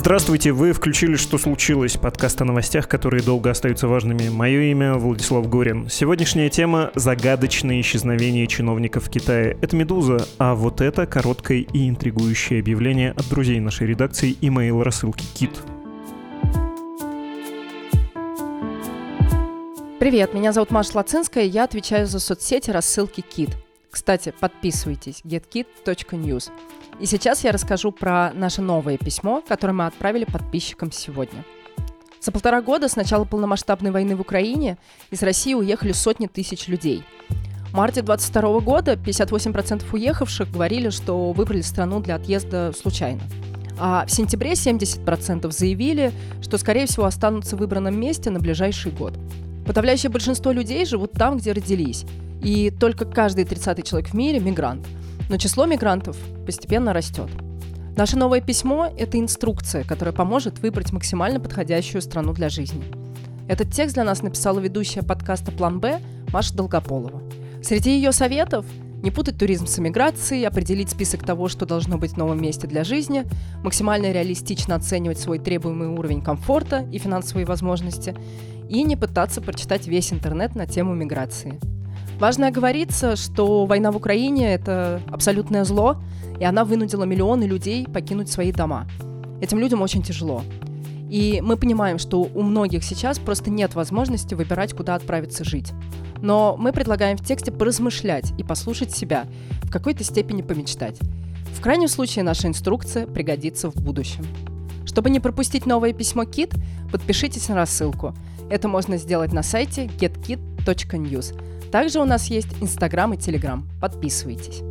Здравствуйте, вы включили «Что случилось?» подкаст о новостях, которые долго остаются важными. Мое имя Владислав Горин. Сегодняшняя тема – загадочные исчезновения чиновников в Китае. Это «Медуза», а вот это короткое и интригующее объявление от друзей нашей редакции имейл рассылки «Кит». Привет, меня зовут Маша Лацинская, я отвечаю за соцсети рассылки «Кит». Кстати, подписывайтесь getkit.news. И сейчас я расскажу про наше новое письмо, которое мы отправили подписчикам сегодня. За полтора года с начала полномасштабной войны в Украине из России уехали сотни тысяч людей. В марте 22 года 58% уехавших говорили, что выбрали страну для отъезда случайно. А в сентябре 70% заявили, что, скорее всего, останутся в выбранном месте на ближайший год. Подавляющее большинство людей живут там, где родились, и только каждый 30-й человек в мире – мигрант – но число мигрантов постепенно растет. Наше новое письмо – это инструкция, которая поможет выбрать максимально подходящую страну для жизни. Этот текст для нас написала ведущая подкаста «План Б» Маша Долгополова. Среди ее советов не путать туризм с эмиграцией, определить список того, что должно быть в новом месте для жизни, максимально реалистично оценивать свой требуемый уровень комфорта и финансовые возможности, и не пытаться прочитать весь интернет на тему миграции – Важно оговориться, что война в Украине — это абсолютное зло, и она вынудила миллионы людей покинуть свои дома. Этим людям очень тяжело. И мы понимаем, что у многих сейчас просто нет возможности выбирать, куда отправиться жить. Но мы предлагаем в тексте поразмышлять и послушать себя, в какой-то степени помечтать. В крайнем случае наша инструкция пригодится в будущем. Чтобы не пропустить новое письмо Кит, подпишитесь на рассылку. Это можно сделать на сайте getkit.news. Также у нас есть Инстаграм и Телеграм. Подписывайтесь.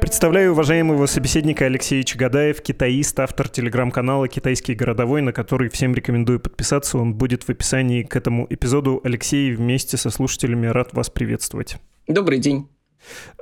Представляю уважаемого собеседника Алексея Чагадаев, китаист, автор телеграм-канала «Китайский городовой», на который всем рекомендую подписаться. Он будет в описании к этому эпизоду. Алексей вместе со слушателями рад вас приветствовать. Добрый день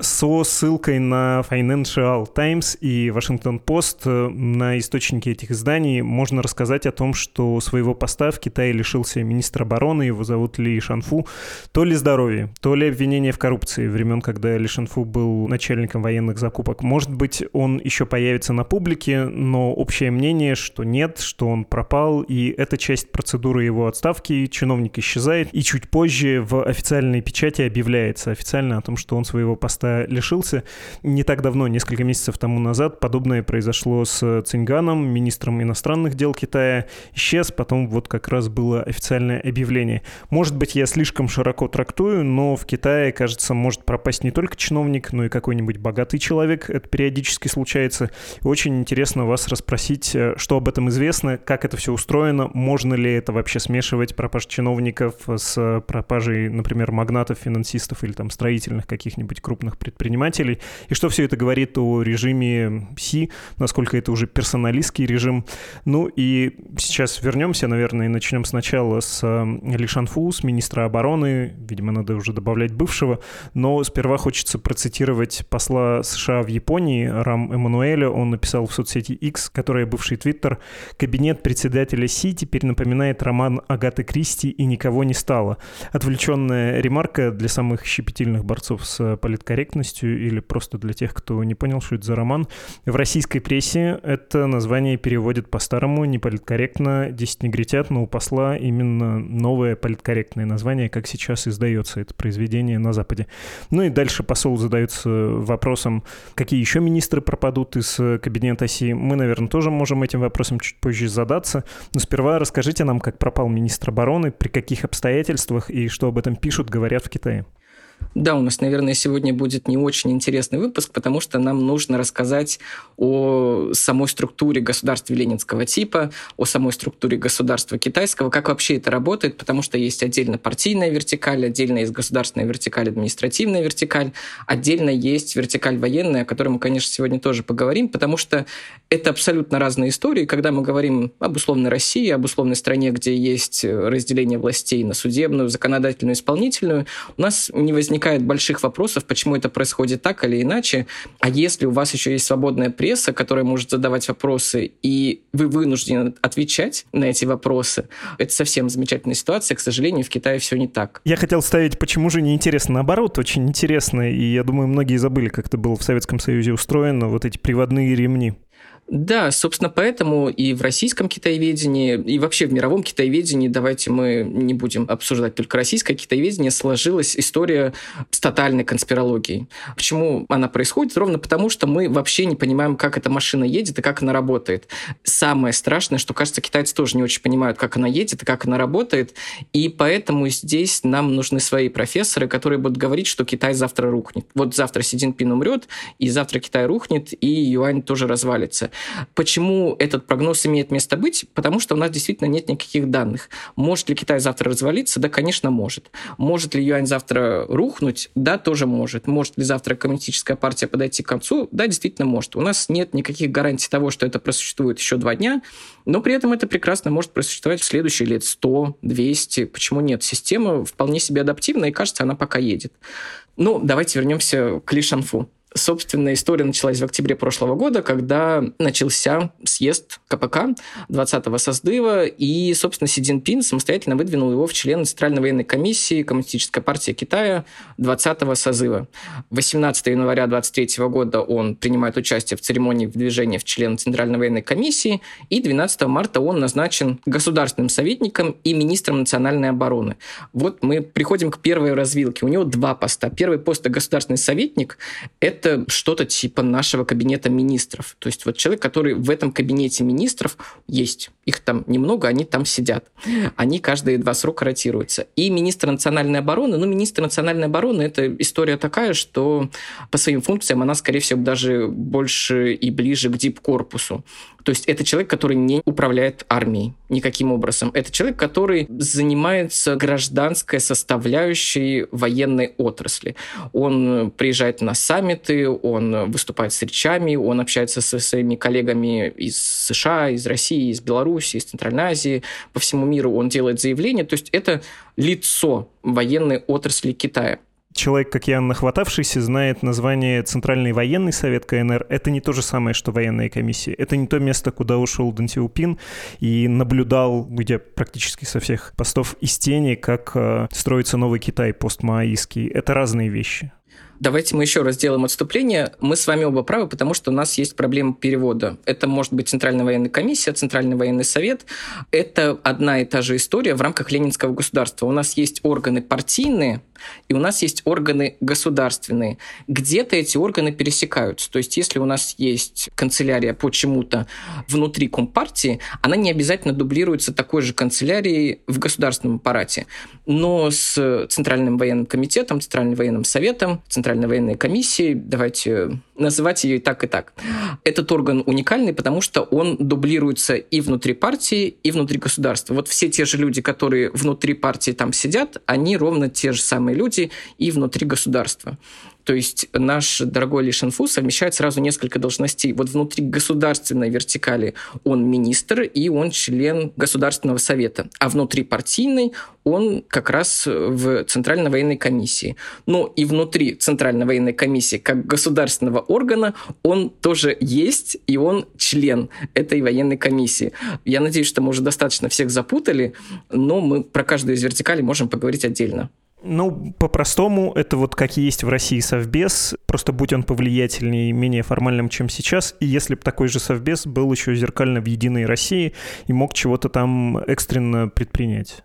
со ссылкой на Financial Times и Washington Post э, на источнике этих изданий можно рассказать о том, что своего поста в Китае лишился министр обороны, его зовут Ли Шанфу, то ли здоровье, то ли обвинение в коррупции времен, когда Ли Шанфу был начальником военных закупок. Может быть, он еще появится на публике, но общее мнение, что нет, что он пропал, и это часть процедуры его отставки, чиновник исчезает, и чуть позже в официальной печати объявляется официально о том, что он своего поста лишился. Не так давно, несколько месяцев тому назад, подобное произошло с Цинганом, министром иностранных дел Китая. Исчез, потом вот как раз было официальное объявление. Может быть, я слишком широко трактую, но в Китае, кажется, может пропасть не только чиновник, но и какой-нибудь богатый человек. Это периодически случается. Очень интересно вас расспросить, э, что об этом известно, как это все устроено, можно ли это вообще смешивать, пропаж чиновников с пропажей, например, магнатов, финансистов или там строительных каких-нибудь крупных предпринимателей. И что все это говорит о режиме Си, насколько это уже персоналистский режим. Ну и сейчас вернемся, наверное, и начнем сначала с э, Ли Шанфу, с министра обороны. Видимо, надо уже добавлять бывшего. Но сперва хочется процитировать посла США в Японии Рам Эммануэля. Он написал в соцсети X, которая бывший Твиттер, «Кабинет председателя Си теперь напоминает роман Агаты Кристи и никого не стало». Отвлеченная ремарка для самых щепетильных борцов с политкорректностью или просто для тех, кто не понял, что это за роман. В российской прессе это название переводит по-старому, не политкорректно, «Десять негритят», но у посла именно новое политкорректное название, как сейчас издается это произведение на Западе. Ну и дальше посол задается вопросом, какие еще министры пропадут из кабинета оси. Мы, наверное, тоже можем этим вопросом чуть позже задаться. Но сперва расскажите нам, как пропал министр обороны, при каких обстоятельствах и что об этом пишут, говорят в Китае. Да, у нас, наверное, сегодня будет не очень интересный выпуск, потому что нам нужно рассказать о самой структуре государства ленинского типа, о самой структуре государства китайского, как вообще это работает, потому что есть отдельно партийная вертикаль, отдельно есть государственная вертикаль, административная вертикаль, отдельно есть вертикаль военная, о которой мы, конечно, сегодня тоже поговорим, потому что это абсолютно разные истории. Когда мы говорим об условной России, об условной стране, где есть разделение властей на судебную, законодательную, исполнительную, у нас не возникает возникает больших вопросов, почему это происходит так или иначе. А если у вас еще есть свободная пресса, которая может задавать вопросы, и вы вынуждены отвечать на эти вопросы, это совсем замечательная ситуация. К сожалению, в Китае все не так. Я хотел ставить, почему же неинтересно. Наоборот, очень интересно. И я думаю, многие забыли, как это было в Советском Союзе устроено, вот эти приводные ремни. Да, собственно, поэтому и в российском китаеведении, и вообще в мировом китаеведении, давайте мы не будем обсуждать только российское китаеведение, сложилась история с тотальной конспирологией. Почему она происходит? Ровно потому, что мы вообще не понимаем, как эта машина едет и как она работает. Самое страшное, что, кажется, китайцы тоже не очень понимают, как она едет и как она работает, и поэтому здесь нам нужны свои профессоры, которые будут говорить, что Китай завтра рухнет. Вот завтра Си Цзиньпин умрет, и завтра Китай рухнет, и юань тоже развалится. Почему этот прогноз имеет место быть? Потому что у нас действительно нет никаких данных. Может ли Китай завтра развалиться? Да, конечно, может. Может ли юань завтра рухнуть? Да, тоже может. Может ли завтра коммунистическая партия подойти к концу? Да, действительно может. У нас нет никаких гарантий того, что это просуществует еще два дня, но при этом это прекрасно может просуществовать в следующие лет 100, 200. Почему нет? Система вполне себе адаптивна, и кажется, она пока едет. Ну, давайте вернемся к Ли Шанфу. Собственно, история началась в октябре прошлого года, когда начался съезд КПК 20-го создыва, и, собственно, Си Цзиньпин самостоятельно выдвинул его в члены Центральной военной комиссии Коммунистической партии Китая 20-го созыва. 18 января 23 года он принимает участие в церемонии выдвижения в члены Центральной военной комиссии, и 12 марта он назначен государственным советником и министром национальной обороны. Вот мы приходим к первой развилке. У него два поста. Первый пост – государственный советник. Это это что-то типа нашего кабинета министров. То есть вот человек, который в этом кабинете министров есть, их там немного, они там сидят. Они каждые два срока ротируются. И министр национальной обороны, ну, министр национальной обороны, это история такая, что по своим функциям она, скорее всего, даже больше и ближе к дипкорпусу. То есть это человек, который не управляет армией никаким образом. Это человек, который занимается гражданской составляющей военной отрасли. Он приезжает на саммиты, он выступает с речами, он общается со своими коллегами из США, из России, из Беларуси, из Центральной Азии, по всему миру он делает заявления. То есть это лицо военной отрасли Китая человек, как я, нахватавшийся, знает название Центральный военный совет КНР. Это не то же самое, что военная комиссия. Это не то место, куда ушел Дэн Сяопин и наблюдал, где практически со всех постов из тени, как э, строится новый Китай постмаоистский. Это разные вещи. Давайте мы еще раз сделаем отступление. Мы с вами оба правы, потому что у нас есть проблема перевода. Это может быть Центральная военная комиссия, Центральный военный совет. Это одна и та же история в рамках Ленинского государства. У нас есть органы партийные, и у нас есть органы государственные. Где-то эти органы пересекаются. То есть если у нас есть канцелярия почему-то внутри Компартии, она не обязательно дублируется такой же канцелярией в государственном аппарате. Но с Центральным военным комитетом, Центральным военным советом, Центральной военной комиссией, давайте называть ее и так, и так. Этот орган уникальный, потому что он дублируется и внутри партии, и внутри государства. Вот все те же люди, которые внутри партии там сидят, они ровно те же самые люди и внутри государства. То есть наш дорогой Ли Шенфу совмещает сразу несколько должностей. Вот внутри государственной вертикали он министр и он член Государственного совета, а внутри партийной он как раз в Центральной военной комиссии. Но и внутри Центральной военной комиссии как государственного органа он тоже есть, и он член этой военной комиссии. Я надеюсь, что мы уже достаточно всех запутали, но мы про каждую из вертикалей можем поговорить отдельно. Ну, по-простому, это вот как есть в России совбез, просто будь он повлиятельнее и менее формальным, чем сейчас, и если бы такой же совбез был еще зеркально в Единой России и мог чего-то там экстренно предпринять.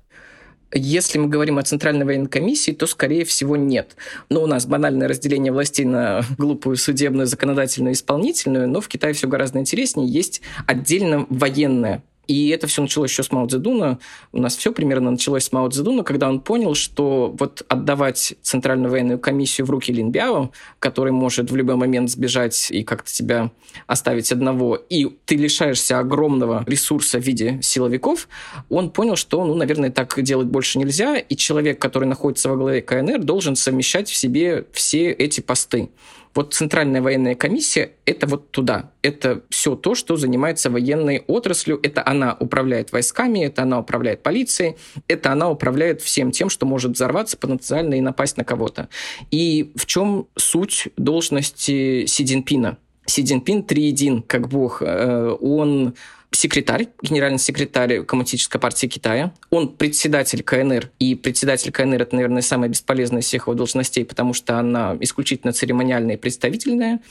Если мы говорим о Центральной военной комиссии, то, скорее всего, нет. Но у нас банальное разделение властей на глупую судебную, законодательную исполнительную, но в Китае все гораздо интереснее. Есть отдельно военная и это все началось еще с Мао Цзэдуна. У нас все примерно началось с Мао Цзэдуна, когда он понял, что вот отдавать Центральную военную комиссию в руки Линбяо, который может в любой момент сбежать и как-то тебя оставить одного, и ты лишаешься огромного ресурса в виде силовиков, он понял, что, ну, наверное, так делать больше нельзя, и человек, который находится во главе КНР, должен совмещать в себе все эти посты. Вот Центральная военная комиссия – это вот туда. Это все то, что занимается военной отраслью. Это она управляет войсками, это она управляет полицией, это она управляет всем тем, что может взорваться потенциально и напасть на кого-то. И в чем суть должности Си Цзиньпина? Си Цзиньпин триедин, как бог. Э, он секретарь, генеральный секретарь Коммунистической партии Китая. Он председатель КНР. И председатель КНР — это, наверное, самая бесполезная из всех его должностей, потому что она исключительно церемониальная и представительная.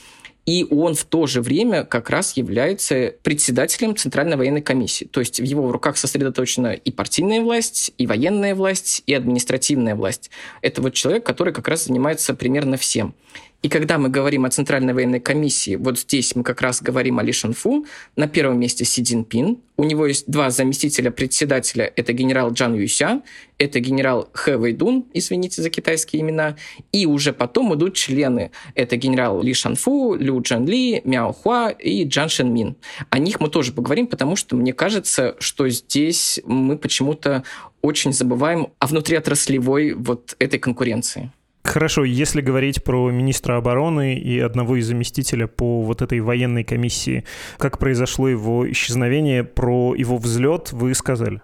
И он в то же время как раз является председателем Центральной военной комиссии. То есть в его руках сосредоточена и партийная власть, и военная власть, и административная власть. Это вот человек, который как раз занимается примерно всем. И когда мы говорим о Центральной военной комиссии, вот здесь мы как раз говорим о Ли Шанфу, на первом месте Си Цзиньпин, у него есть два заместителя председателя, это генерал Джан Юся, это генерал Хэ Вэйдун, извините за китайские имена, и уже потом идут члены, это генерал Ли Шанфу, Лю Джан Ли, Мяо Хуа и Джан Шен Мин. О них мы тоже поговорим, потому что мне кажется, что здесь мы почему-то очень забываем о внутриотраслевой вот этой конкуренции. Хорошо, если говорить про министра обороны и одного из заместителя по вот этой военной комиссии, как произошло его исчезновение, про его взлет вы сказали?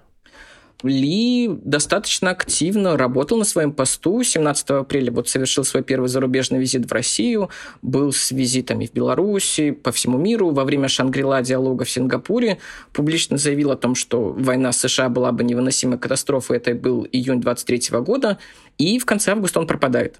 Ли достаточно активно работал на своем посту. 17 апреля вот совершил свой первый зарубежный визит в Россию, был с визитами в Беларуси, по всему миру. Во время Шангрила диалога в Сингапуре публично заявил о том, что война с США была бы невыносимой катастрофой. Это был июнь 23 года. И в конце августа он пропадает.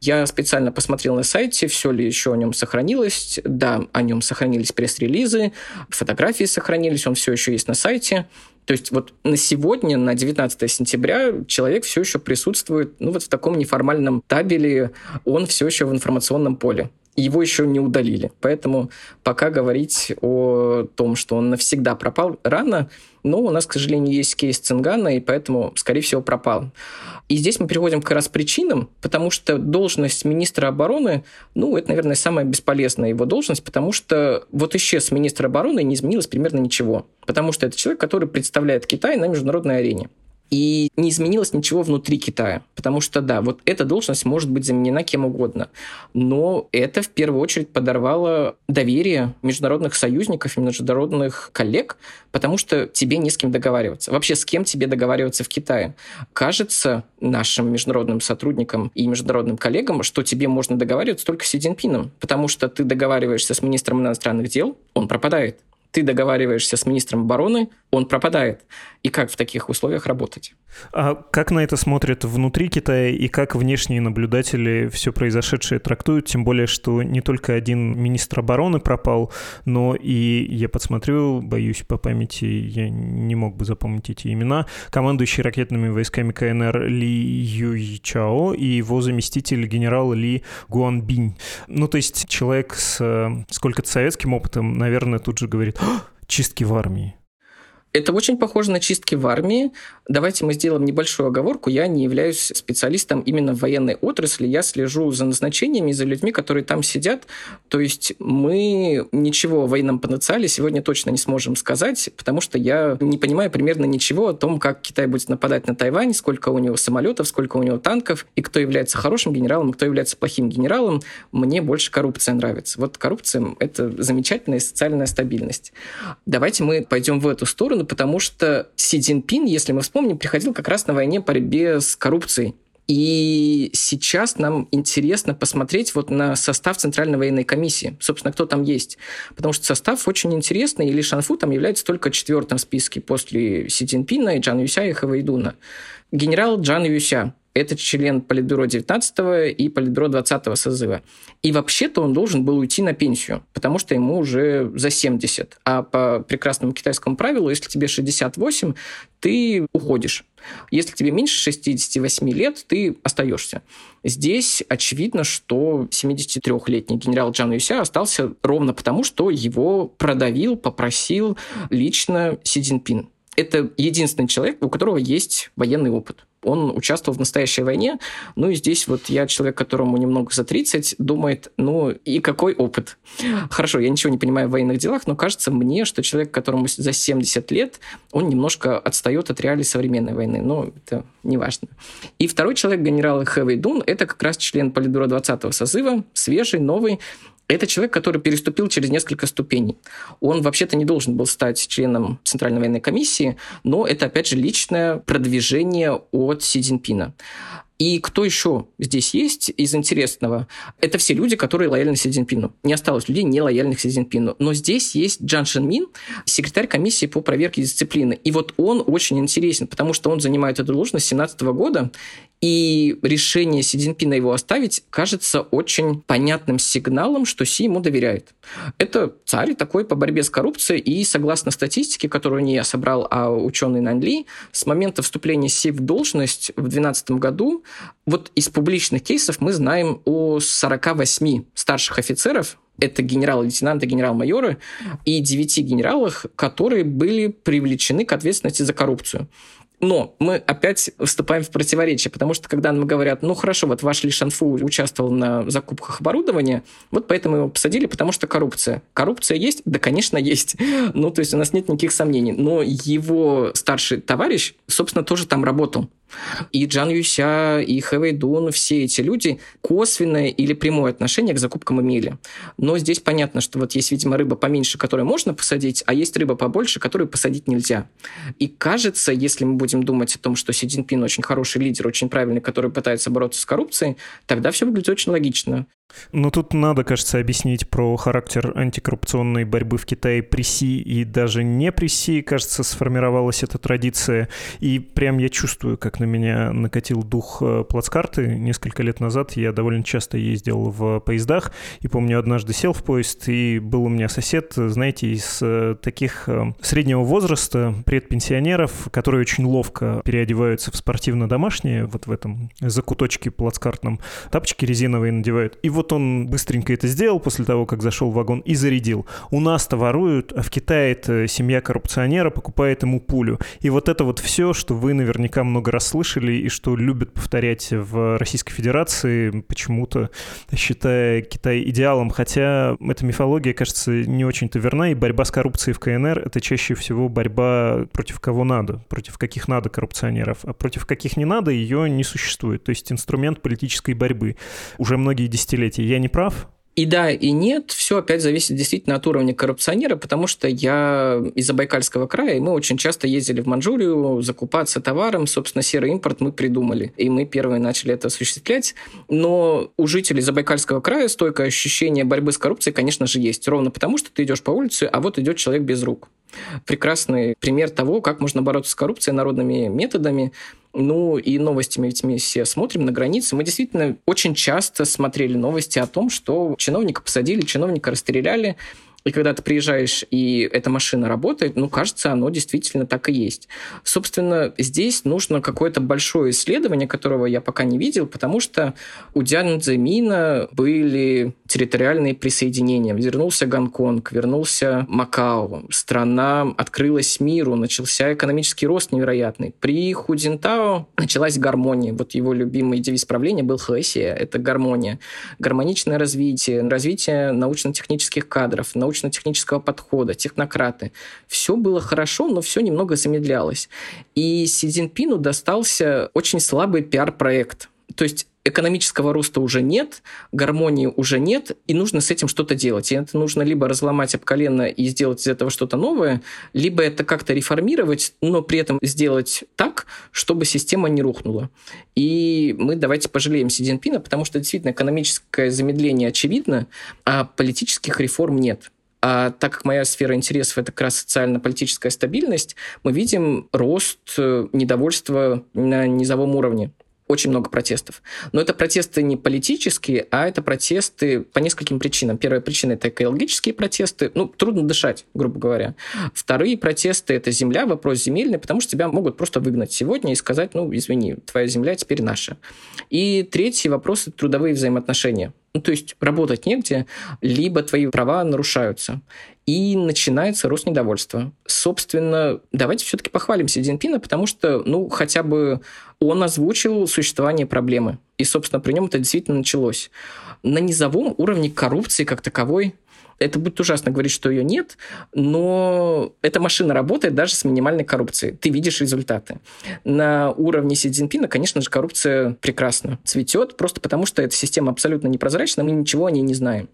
Я специально посмотрел на сайте, все ли еще о нем сохранилось. Да, о нем сохранились пресс-релизы, фотографии сохранились, он все еще есть на сайте. То есть вот на сегодня, на 19 сентября, человек все еще присутствует ну, вот в таком неформальном табеле, он все еще в информационном поле его еще не удалили. Поэтому пока говорить о том, что он навсегда пропал, рано. Но у нас, к сожалению, есть кейс Цингана, и поэтому, скорее всего, пропал. И здесь мы переходим как раз к причинам, потому что должность министра обороны, ну, это, наверное, самая бесполезная его должность, потому что вот исчез министр обороны, и не изменилось примерно ничего. Потому что это человек, который представляет Китай на международной арене. И не изменилось ничего внутри Китая. Потому что, да, вот эта должность может быть заменена кем угодно. Но это в первую очередь подорвало доверие международных союзников и международных коллег, потому что тебе не с кем договариваться. Вообще, с кем тебе договариваться в Китае? Кажется нашим международным сотрудникам и международным коллегам, что тебе можно договариваться только с Си Цзиньпином, потому что ты договариваешься с министром иностранных дел, он пропадает ты договариваешься с министром обороны, он пропадает. И как в таких условиях работать? А как на это смотрят внутри Китая и как внешние наблюдатели все произошедшее трактуют? Тем более, что не только один министр обороны пропал, но и, я подсмотрю, боюсь по памяти, я не мог бы запомнить эти имена, командующий ракетными войсками КНР Ли Юйчао и его заместитель генерал Ли Гуанбинь. Ну, то есть человек с э, сколько-то советским опытом, наверное, тут же говорит, чистки в армии. Это очень похоже на чистки в армии. Давайте мы сделаем небольшую оговорку. Я не являюсь специалистом именно в военной отрасли. Я слежу за назначениями, за людьми, которые там сидят. То есть мы ничего о военном потенциале сегодня точно не сможем сказать, потому что я не понимаю примерно ничего о том, как Китай будет нападать на Тайвань, сколько у него самолетов, сколько у него танков, и кто является хорошим генералом, и кто является плохим генералом. Мне больше коррупция нравится. Вот коррупция — это замечательная социальная стабильность. Давайте мы пойдем в эту сторону, потому что Си Цзиньпин, если мы вспомним, приходил как раз на войне по борьбе с коррупцией. И сейчас нам интересно посмотреть вот на состав Центральной военной комиссии. Собственно, кто там есть. Потому что состав очень интересный, и Ли Шанфу там является только четвертым в списке после Си Цзиньпина и Джан Юся и Хавайдуна. Генерал Джан Юся это член Политбюро 19 и Политбюро 20 созыва. И вообще-то он должен был уйти на пенсию, потому что ему уже за 70. А по прекрасному китайскому правилу, если тебе 68, ты уходишь. Если тебе меньше 68 лет, ты остаешься. Здесь очевидно, что 73-летний генерал Джан Юся остался ровно потому, что его продавил, попросил лично Си Цзиньпин. Это единственный человек, у которого есть военный опыт он участвовал в настоящей войне. Ну и здесь вот я человек, которому немного за 30, думает, ну и какой опыт? Хорошо, я ничего не понимаю в военных делах, но кажется мне, что человек, которому за 70 лет, он немножко отстает от реалий современной войны. Но это не важно. И второй человек, генерал Хэ Вэйдун, это как раз член Политбюро 20-го созыва, свежий, новый, это человек, который переступил через несколько ступеней. Он вообще-то не должен был стать членом Центральной военной комиссии, но это, опять же, личное продвижение от Си Цзиньпина. И кто еще здесь есть из интересного? Это все люди, которые лояльны Си Цзиньпину. Не осталось людей, не лояльных Си Цзиньпину. Но здесь есть Чжан Шэнминь, секретарь комиссии по проверке дисциплины. И вот он очень интересен, потому что он занимает эту должность с 2017 года, и решение Си Цзиньпина его оставить кажется очень понятным сигналом, что Си ему доверяет. Это царь такой по борьбе с коррупцией, и согласно статистике, которую не я собрал, а ученый Нанли, с момента вступления Си в должность в 2012 году, вот из публичных кейсов мы знаем о 48 старших офицеров, это генерал-лейтенанты, генерал-майоры и девяти генералах, которые были привлечены к ответственности за коррупцию. Но мы опять вступаем в противоречие, потому что когда нам говорят, ну хорошо, вот ваш Ли Шанфу участвовал на закупках оборудования, вот поэтому его посадили, потому что коррупция. Коррупция есть? Да, конечно, есть. Ну, то есть у нас нет никаких сомнений. Но его старший товарищ, собственно, тоже там работал. И Джан Юся, и Хэвэй Дун, все эти люди косвенное или прямое отношение к закупкам имели. Но здесь понятно, что вот есть, видимо, рыба поменьше, которую можно посадить, а есть рыба побольше, которую посадить нельзя. И кажется, если мы будем думать о том, что Си Цзиньпин очень хороший лидер, очень правильный, который пытается бороться с коррупцией, тогда все выглядит очень логично. Ну, тут надо, кажется, объяснить про характер антикоррупционной борьбы в Китае при Си и даже не при Си, кажется, сформировалась эта традиция. И прям я чувствую, как на меня накатил дух э, плацкарты. Несколько лет назад я довольно часто ездил в поездах, и помню, однажды сел в поезд, и был у меня сосед, знаете, из э, таких э, среднего возраста, предпенсионеров, которые очень ловко переодеваются в спортивно-домашние, вот в этом закуточке плацкартном, тапочки резиновые надевают. И вот он быстренько это сделал после того, как зашел в вагон и зарядил. У нас-то воруют, а в Китае это семья коррупционера покупает ему пулю. И вот это вот все, что вы наверняка много раз слышали и что любят повторять в Российской Федерации, почему-то считая Китай идеалом. Хотя эта мифология, кажется, не очень-то верна, и борьба с коррупцией в КНР — это чаще всего борьба против кого надо, против каких надо коррупционеров, а против каких не надо ее не существует. То есть инструмент политической борьбы. Уже многие десятилетия десятилетий. Я не прав? И да, и нет, все опять зависит действительно от уровня коррупционера, потому что я из Забайкальского края, и мы очень часто ездили в Манчжурию закупаться товаром, собственно, серый импорт мы придумали, и мы первые начали это осуществлять, но у жителей Забайкальского края стойкое ощущение борьбы с коррупцией, конечно же, есть, ровно потому, что ты идешь по улице, а вот идет человек без рук. Прекрасный пример того, как можно бороться с коррупцией народными методами, ну и новостями ведь мы все смотрим на границе. Мы действительно очень часто смотрели новости о том, что чиновника посадили, чиновника расстреляли, и когда ты приезжаешь, и эта машина работает, ну, кажется, оно действительно так и есть. Собственно, здесь нужно какое-то большое исследование, которого я пока не видел, потому что у Дзяньцзэмина были территориальные присоединения. Вернулся Гонконг, вернулся Макао. Страна открылась миру, начался экономический рост невероятный. При Худинтао началась гармония. Вот его любимый девиз правления был Хэсия. Это гармония. Гармоничное развитие, развитие научно-технических кадров, научно научно-технического подхода, технократы. Все было хорошо, но все немного замедлялось. И Си Цзиньпину достался очень слабый пиар-проект. То есть экономического роста уже нет, гармонии уже нет, и нужно с этим что-то делать. И это нужно либо разломать об колено и сделать из этого что-то новое, либо это как-то реформировать, но при этом сделать так, чтобы система не рухнула. И мы давайте пожалеем Си Цзиньпина, потому что действительно экономическое замедление очевидно, а политических реформ нет. А так как моя сфера интересов это как раз социально-политическая стабильность, мы видим рост э, недовольства на низовом уровне очень много протестов. Но это протесты не политические, а это протесты по нескольким причинам. Первая причина – это экологические протесты. Ну, трудно дышать, грубо говоря. Вторые протесты – это земля, вопрос земельный, потому что тебя могут просто выгнать сегодня и сказать, ну, извини, твоя земля теперь наша. И третий вопрос – это трудовые взаимоотношения. Ну, то есть работать негде, либо твои права нарушаются. И начинается рост недовольства. Собственно, давайте все-таки похвалим Си потому что, ну, хотя бы он озвучил существование проблемы. И, собственно, при нем это действительно началось. На низовом уровне коррупции как таковой это будет ужасно говорить, что ее нет, но эта машина работает даже с минимальной коррупцией. Ты видишь результаты. На уровне Си Цзиньпина, конечно же, коррупция прекрасно цветет, просто потому что эта система абсолютно непрозрачна, мы ничего о ней не знаем.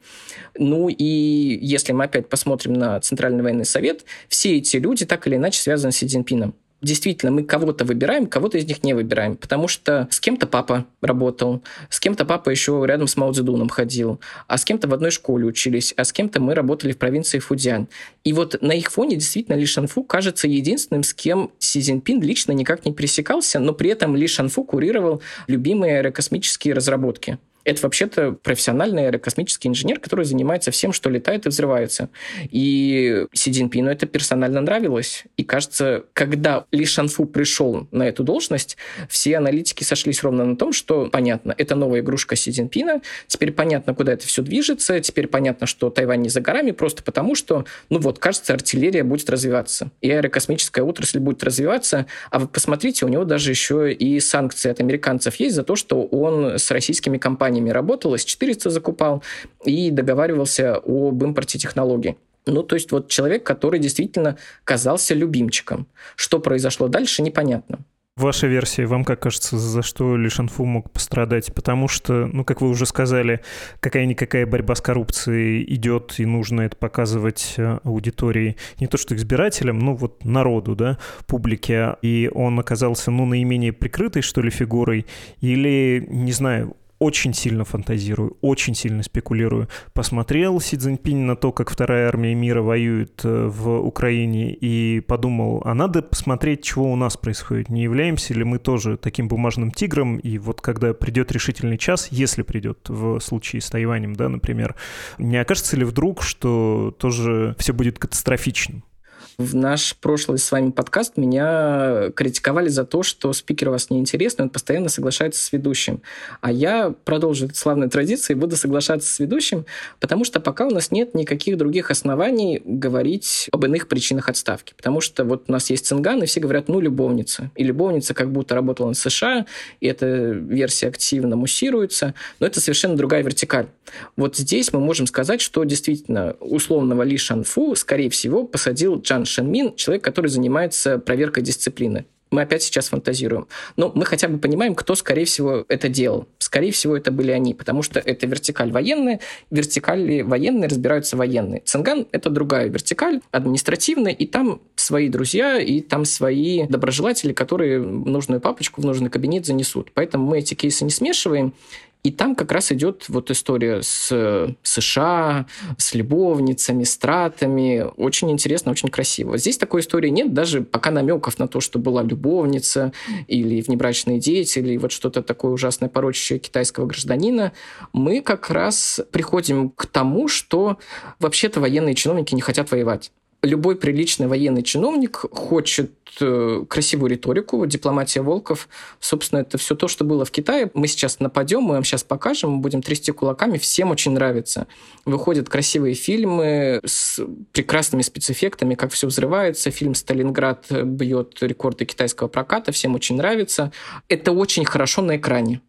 Ну и если мы опять посмотрим на Центральный военный совет, все эти люди так или иначе связаны с Си Цзиньпином действительно мы кого-то выбираем, кого-то из них не выбираем, потому что с кем-то папа работал, с кем-то папа еще рядом с Мао Цзэдуном ходил, а с кем-то в одной школе учились, а с кем-то мы работали в провинции Фудзян. И вот на их фоне действительно Ли Шанфу кажется единственным, с кем Си Цзиньпин лично никак не пересекался, но при этом Ли Шанфу курировал любимые аэрокосмические разработки. Это вообще-то профессиональный аэрокосмический инженер, который занимается всем, что летает и взрывается. И Си Цзиньпину это персонально нравилось. И кажется, когда Ли Шанфу пришел на эту должность, все аналитики сошлись ровно на том, что понятно, это новая игрушка Си Цзиньпина, теперь понятно, куда это все движется, теперь понятно, что Тайвань не за горами, просто потому что, ну вот, кажется, артиллерия будет развиваться, и аэрокосмическая отрасль будет развиваться, а вы посмотрите, у него даже еще и санкции от американцев есть за то, что он с российскими компаниями компаниями работал, С-400 закупал и договаривался об импорте технологий. Ну, то есть вот человек, который действительно казался любимчиком. Что произошло дальше, непонятно. Ваша версия, вам как кажется, за что Ли Шанфу мог пострадать? Потому что, ну, как вы уже сказали, какая-никакая борьба с коррупцией идет, и нужно это показывать э, аудитории, не то что избирателям, ну, вот народу, да, публике. И он оказался, ну, наименее прикрытой, что ли, фигурой, или, не знаю, очень сильно фантазирую, очень сильно спекулирую. Посмотрел Си Цзиньпинь на то, как вторая армия мира воюет э, в Украине, и подумал, а надо посмотреть, чего у нас происходит. Не являемся ли мы тоже таким бумажным тигром, и вот когда придет решительный час, если придет в случае с Тайванем, да, например, не окажется ли вдруг, что тоже все будет катастрофичным? В наш прошлый с вами подкаст меня критиковали за то, что спикер у вас неинтересный, он постоянно соглашается с ведущим. А я продолжу эту славную традицию и буду соглашаться с ведущим, потому что пока у нас нет никаких других оснований говорить об иных причинах отставки. Потому что вот у нас есть Цинган, и все говорят, ну, любовница. И любовница как будто работала на США, и эта версия активно муссируется, но это совершенно другая вертикаль. Вот здесь мы можем сказать, что действительно условного Ли Шанфу, скорее всего, посадил Джан Шенмин, человек, который занимается проверкой дисциплины. Мы опять сейчас фантазируем. Но мы хотя бы понимаем, кто, скорее всего, это делал. Скорее всего, это были они, потому что это вертикаль военная, вертикали военные разбираются военные. Цинган — это другая вертикаль, административная, и там свои друзья, и там свои доброжелатели, которые нужную папочку в нужный кабинет занесут. Поэтому мы эти кейсы не смешиваем, и там как раз идет вот история с э, США, с любовницами, стратами. Очень интересно, очень красиво. Здесь такой истории нет, даже пока намеков на то, что была любовница или внебрачные дети, или вот что-то такое ужасное, порочащее китайского гражданина. Мы как раз приходим к тому, что вообще-то военные чиновники не хотят воевать любой приличный военный чиновник хочет э, красивую риторику, дипломатия волков. Собственно, это все то, что было в Китае. Мы сейчас нападем, мы вам сейчас покажем, мы будем трясти кулаками. Всем очень нравится. Выходят красивые фильмы с прекрасными спецэффектами, как все взрывается. Фильм «Сталинград» бьет рекорды китайского проката. Всем очень нравится. Это очень хорошо на экране.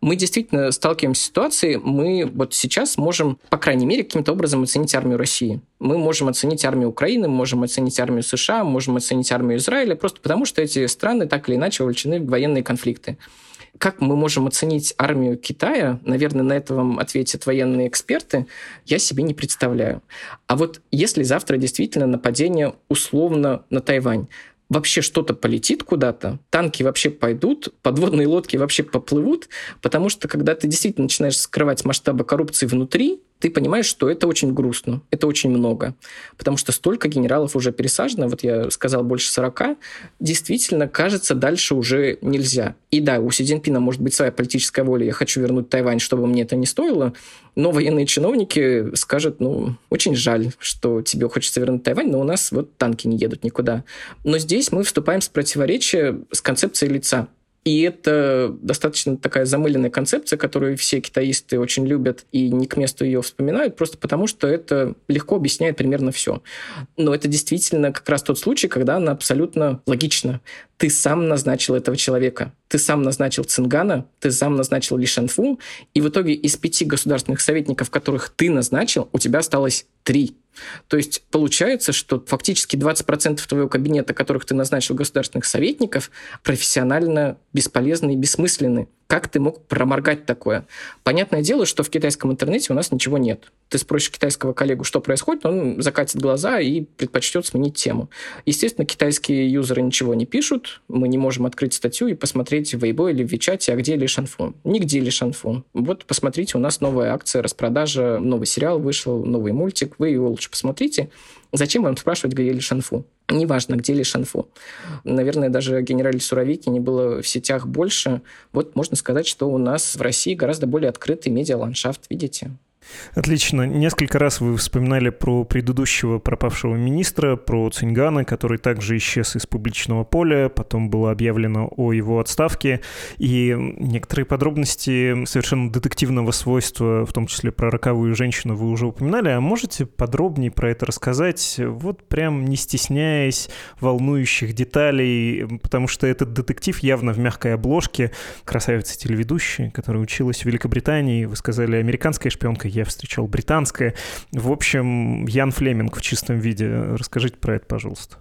Мы действительно сталкиваемся с ситуацией, мы вот сейчас можем, по крайней мере, каким-то образом оценить армию России. Мы можем оценить армию Украины, можем оценить армию США, можем оценить армию Израиля, просто потому что эти страны так или иначе вовлечены в военные конфликты. Как мы можем оценить армию Китая, наверное, на это вам ответят военные эксперты, я себе не представляю. А вот если завтра действительно нападение условно на Тайвань, вообще что-то полетит куда-то, танки вообще пойдут, подводные лодки вообще поплывут, потому что когда ты действительно начинаешь скрывать масштабы коррупции внутри, ты понимаешь, что это очень грустно, это очень много, потому что столько генералов уже пересажено, вот я сказал больше 40, действительно, кажется, дальше уже нельзя. И да, у Си Цзиньпина может быть своя политическая воля, я хочу вернуть Тайвань, чтобы мне это не стоило, но военные чиновники скажут, ну, очень жаль, что тебе хочется вернуть Тайвань, но у нас вот танки не едут никуда. Но здесь мы вступаем в противоречие с концепцией лица. И это достаточно такая замыленная концепция, которую все китаисты очень любят и не к месту ее вспоминают, просто потому что это легко объясняет примерно все. Но это действительно как раз тот случай, когда она абсолютно логична. Ты сам назначил этого человека. Ты сам назначил Цингана, ты сам назначил Ли Шанфу, и в итоге из пяти государственных советников, которых ты назначил, у тебя осталось три. То есть получается, что фактически 20% твоего кабинета, которых ты назначил государственных советников, профессионально бесполезны и бессмысленны. Как ты мог проморгать такое? Понятное дело, что в китайском интернете у нас ничего нет. Ты спросишь китайского коллегу, что происходит, он закатит глаза и предпочтет сменить тему. Естественно, китайские юзеры ничего не пишут. Мы не можем открыть статью и посмотреть в Weibo или в Вичате, а где Ли Шанфун. Нигде Ли Шанфун. Вот посмотрите, у нас новая акция, распродажа, новый сериал вышел, новый мультик. Вы его лучше посмотрите. Зачем вам спрашивать, где Ли Шанфу? Неважно, где ли Шанфу. Наверное, даже генерале Суровики не было в сетях больше. Вот можно сказать, что у нас в России гораздо более открытый медиаландшафт, видите? Отлично. Несколько раз вы вспоминали про предыдущего пропавшего министра, про Цингана, который также исчез из публичного поля, потом было объявлено о его отставке, и некоторые подробности совершенно детективного свойства, в том числе про роковую женщину, вы уже упоминали, а можете подробнее про это рассказать, вот прям не стесняясь волнующих деталей, потому что этот детектив явно в мягкой обложке, красавица телеведущая, которая училась в Великобритании, вы сказали, американская шпионка, я встречал британское. В общем, Ян Флеминг в чистом виде. Расскажите про это, пожалуйста.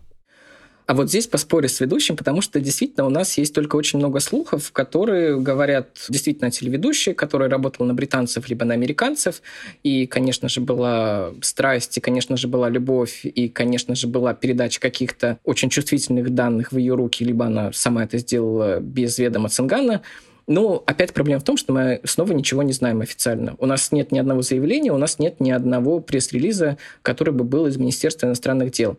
А вот здесь поспорю с ведущим, потому что действительно у нас есть только очень много слухов, которые говорят действительно о телеведущей, которая работала на британцев либо на американцев. И, конечно же, была страсть, и, конечно же, была любовь, и, конечно же, была передача каких-то очень чувствительных данных в ее руки, либо она сама это сделала без ведома Цингана. Ну, опять проблема в том, что мы снова ничего не знаем официально. У нас нет ни одного заявления, у нас нет ни одного пресс-релиза, который бы был из Министерства иностранных дел.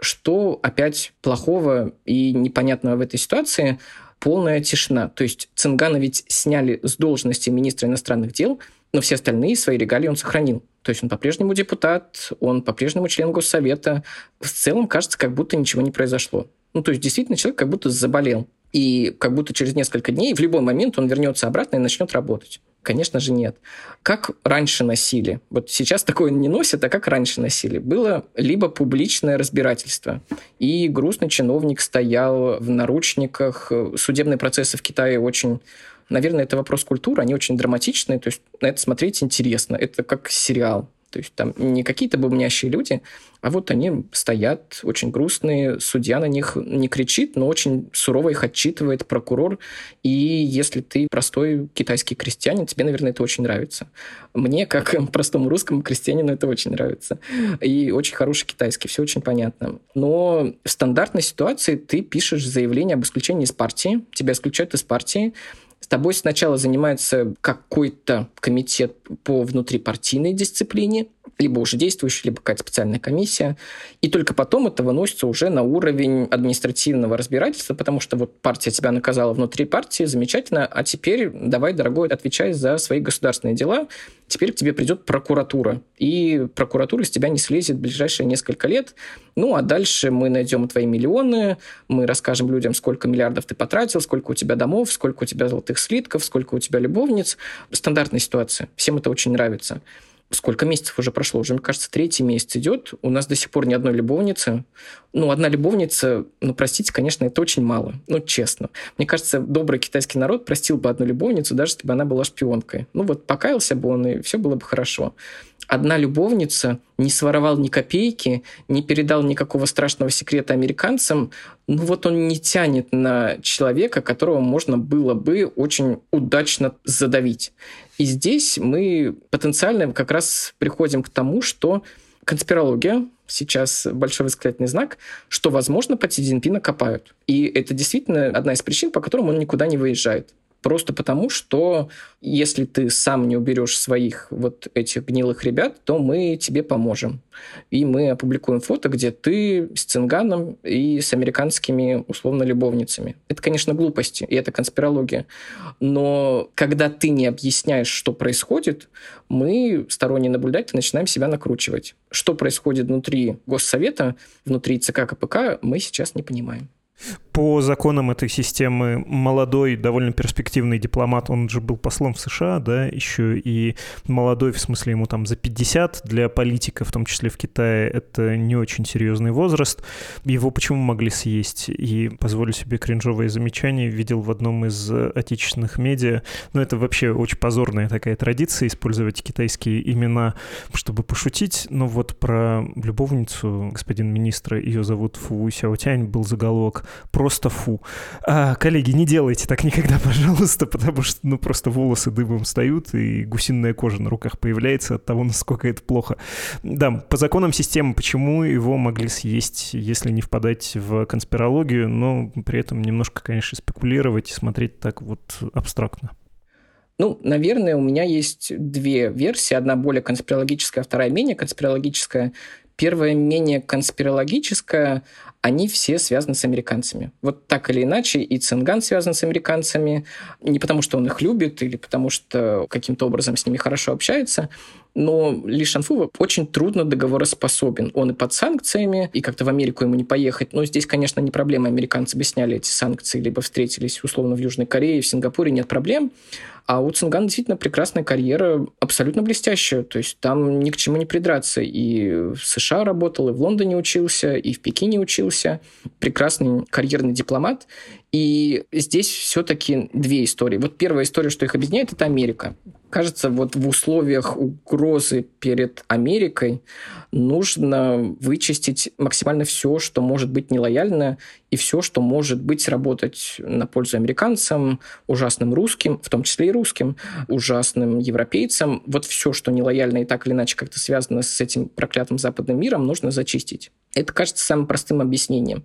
Что опять плохого и непонятного в этой ситуации? Полная тишина. То есть Цингана ведь сняли с должности министра иностранных дел, но все остальные свои регалии он сохранил. То есть он по-прежнему депутат, он по-прежнему член Госсовета. В целом кажется, как будто ничего не произошло. Ну, то есть действительно человек как будто заболел и как будто через несколько дней, в любой момент он вернется обратно и начнет работать. Конечно же, нет. Как раньше носили? Вот сейчас такое не носят, а как раньше носили? Было либо публичное разбирательство, и грустный чиновник стоял в наручниках. Судебные процессы в Китае очень Наверное, это вопрос культуры, они очень драматичные, то есть на это смотреть интересно. Это как сериал. То есть там не какие-то бубнящие люди, а вот они стоят очень грустные, судья на них не кричит, но очень сурово их отчитывает прокурор. И если ты простой китайский крестьянин, тебе, наверное, это очень нравится. Мне, как простому русскому крестьянину, это очень нравится. И очень хороший китайский, все очень понятно. Но в стандартной ситуации ты пишешь заявление об исключении из партии, тебя исключают из партии, тобой сначала занимается какой-то комитет по внутрипартийной дисциплине, либо уже действующий, либо какая-то специальная комиссия. И только потом это выносится уже на уровень административного разбирательства, потому что вот партия тебя наказала внутри партии, замечательно, а теперь давай, дорогой, отвечай за свои государственные дела. Теперь к тебе придет прокуратура, и прокуратура с тебя не слезет в ближайшие несколько лет. Ну, а дальше мы найдем твои миллионы, мы расскажем людям, сколько миллиардов ты потратил, сколько у тебя домов, сколько у тебя золотых слитков, сколько у тебя любовниц. Стандартная ситуация. Всем это очень нравится сколько месяцев уже прошло? Уже, мне кажется, третий месяц идет. У нас до сих пор ни одной любовницы. Ну, одна любовница, ну, простите, конечно, это очень мало. Ну, честно. Мне кажется, добрый китайский народ простил бы одну любовницу, даже если бы она была шпионкой. Ну, вот покаялся бы он, и все было бы хорошо одна любовница не своровал ни копейки, не передал никакого страшного секрета американцам, ну вот он не тянет на человека, которого можно было бы очень удачно задавить. И здесь мы потенциально как раз приходим к тому, что конспирология, сейчас большой восклицательный знак, что, возможно, под Си Цзиньпина копают. И это действительно одна из причин, по которым он никуда не выезжает. Просто потому, что если ты сам не уберешь своих вот этих гнилых ребят, то мы тебе поможем. И мы опубликуем фото, где ты с цинганом и с американскими, условно, любовницами. Это, конечно, глупости, и это конспирология. Но когда ты не объясняешь, что происходит, мы, сторонние наблюдатели, начинаем себя накручивать. Что происходит внутри Госсовета, внутри ЦК КПК, мы сейчас не понимаем. По законам этой системы молодой, довольно перспективный дипломат, он же был послом в США, да, еще и молодой, в смысле ему там за 50, для политика, в том числе в Китае, это не очень серьезный возраст. Его почему могли съесть? И позволю себе кринжовое замечание, видел в одном из отечественных медиа, ну это вообще очень позорная такая традиция, использовать китайские имена, чтобы пошутить, но вот про любовницу господина министра, ее зовут Фу Сяотянь, был заголовок «Просто фу». А, коллеги, не делайте так никогда, пожалуйста, потому что, ну, просто волосы дыбом встают, и гусиная кожа на руках появляется от того, насколько это плохо. Да, по законам системы, почему его могли съесть, если не впадать в конспирологию, но при этом немножко, конечно, спекулировать и смотреть так вот абстрактно. Ну, наверное, у меня есть две версии. Одна более конспирологическая, вторая менее конспирологическая. Первая менее конспирологическая, они все связаны с американцами. Вот так или иначе, и Цинган связан с американцами, не потому что он их любит или потому что каким-то образом с ними хорошо общается, но Ли Шанфу очень трудно договороспособен. Он и под санкциями, и как-то в Америку ему не поехать. Но здесь, конечно, не проблема. Американцы бы сняли эти санкции, либо встретились условно в Южной Корее, в Сингапуре, нет проблем. А у Цингана действительно прекрасная карьера, абсолютно блестящая. То есть там ни к чему не придраться. И в США работал, и в Лондоне учился, и в Пекине учился. Прекрасный карьерный дипломат. И здесь все-таки две истории. Вот первая история, что их объединяет, это Америка. Кажется, вот в условиях угрозы перед Америкой нужно вычистить максимально все, что может быть нелояльно, и все, что может быть работать на пользу американцам, ужасным русским, в том числе и русским, ужасным европейцам. Вот все, что нелояльно и так или иначе как-то связано с этим проклятым западным миром, нужно зачистить. Это кажется самым простым объяснением.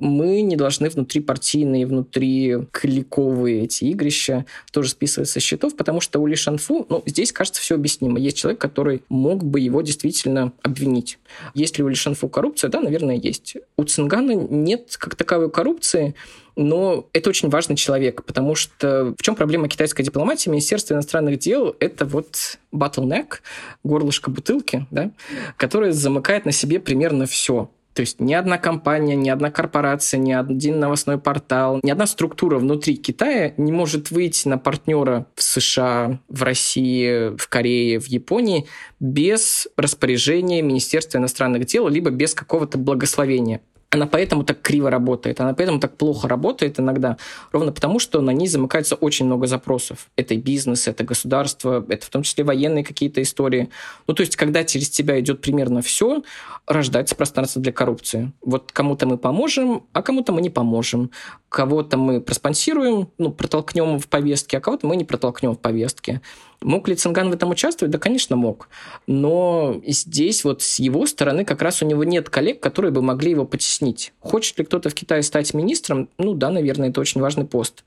Мы не должны внутрипартийные, внутри кликовые эти игрища тоже списывать со счетов, потому что у Ли Шанфу, ну, здесь, кажется, все объяснимо. Есть человек, который мог бы его действительно обвинить. Есть ли у Ли Шанфу коррупция? Да, наверное, есть. У Цингана нет как таковой коррупции, но это очень важный человек, потому что в чем проблема китайской дипломатии? Министерство иностранных дел – это вот bottleneck, горлышко бутылки, да, которое замыкает на себе примерно все. То есть ни одна компания, ни одна корпорация, ни один новостной портал, ни одна структура внутри Китая не может выйти на партнера в США, в России, в Корее, в Японии без распоряжения Министерства иностранных дел, либо без какого-то благословения она поэтому так криво работает, она поэтому так плохо работает иногда, ровно потому, что на ней замыкается очень много запросов. Это бизнес, это государство, это в том числе военные какие-то истории. Ну, то есть, когда через тебя идет примерно все, рождается пространство для коррупции. Вот кому-то мы поможем, а кому-то мы не поможем. Кого-то мы проспонсируем, ну, протолкнем в повестке, а кого-то мы не протолкнем в повестке. Мог ли Цинган в этом участвовать? Да, конечно, мог. Но здесь вот с его стороны как раз у него нет коллег, которые бы могли его потеснить. Хочет ли кто-то в Китае стать министром? Ну да, наверное, это очень важный пост.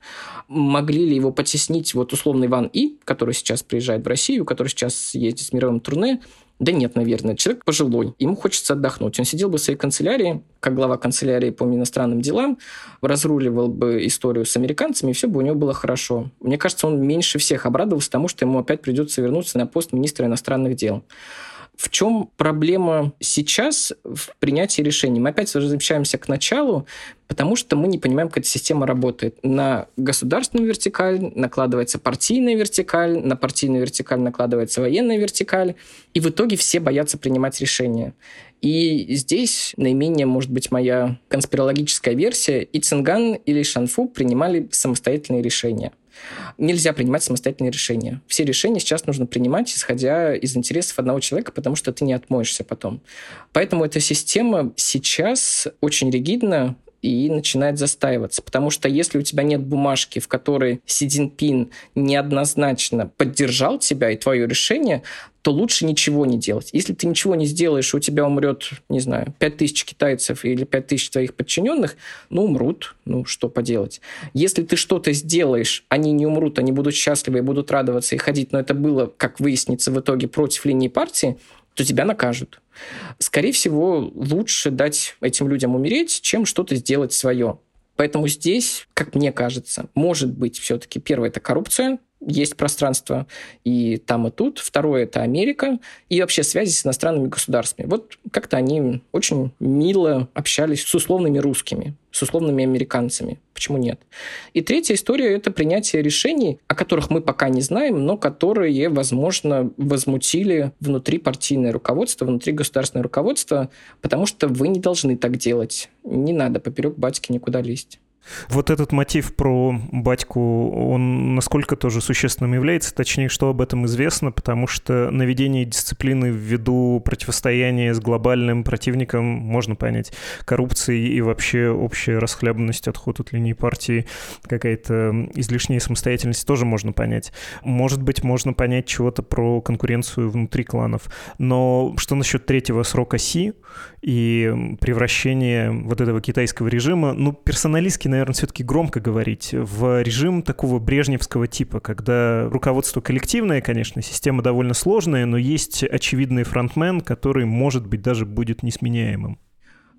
Могли ли его потеснить вот условный Ван И, который сейчас приезжает в Россию, который сейчас ездит с мировым турне? Да нет, наверное. Человек пожилой, ему хочется отдохнуть. Он сидел бы в своей канцелярии, как глава канцелярии по иностранным делам, разруливал бы историю с американцами, и все бы у него было хорошо. Мне кажется, он меньше всех обрадовался тому, что ему опять придется вернуться на пост министра иностранных дел. В чем проблема сейчас в принятии решений? Мы опять возвращаемся к началу, потому что мы не понимаем, как эта система работает. На государственную вертикаль накладывается партийная вертикаль, на партийную вертикаль накладывается военная вертикаль, и в итоге все боятся принимать решения. И здесь наименее, может быть, моя конспирологическая версия. И Цинган или Шанфу принимали самостоятельные решения – Нельзя принимать самостоятельные решения. Все решения сейчас нужно принимать, исходя из интересов одного человека, потому что ты не отмоешься потом. Поэтому эта система сейчас очень ригидна, и начинает застаиваться. Потому что если у тебя нет бумажки, в которой Си Цзиньпин неоднозначно поддержал тебя и твое решение, то лучше ничего не делать. Если ты ничего не сделаешь, у тебя умрет, не знаю, 5000 китайцев или 5000 твоих подчиненных, ну, умрут, ну, что поделать. Если ты что-то сделаешь, они не умрут, они будут счастливы и будут радоваться и ходить, но это было, как выяснится в итоге, против линии партии, то тебя накажут. Скорее всего, лучше дать этим людям умереть, чем что-то сделать свое. Поэтому здесь, как мне кажется, может быть все-таки первое – это коррупция, есть пространство и там, и тут. Второе – это Америка. И вообще связи с иностранными государствами. Вот как-то они очень мило общались с условными русскими, с условными американцами. Почему нет? И третья история – это принятие решений, о которых мы пока не знаем, но которые, возможно, возмутили внутри партийное руководство, внутри государственное руководство, потому что вы не должны так делать. Не надо поперек батьки никуда лезть. Вот этот мотив про батьку, он насколько тоже существенным является, точнее, что об этом известно, потому что наведение дисциплины ввиду противостояния с глобальным противником можно понять. Коррупции и вообще общая расхлябанность, отход от линии партии, какая-то излишняя самостоятельность тоже можно понять. Может быть, можно понять чего-то про конкуренцию внутри кланов. Но что насчет третьего срока Си и превращения вот этого китайского режима, ну, персоналистски наверное, все-таки громко говорить, в режим такого брежневского типа, когда руководство коллективное, конечно, система довольно сложная, но есть очевидный фронтмен, который, может быть, даже будет несменяемым.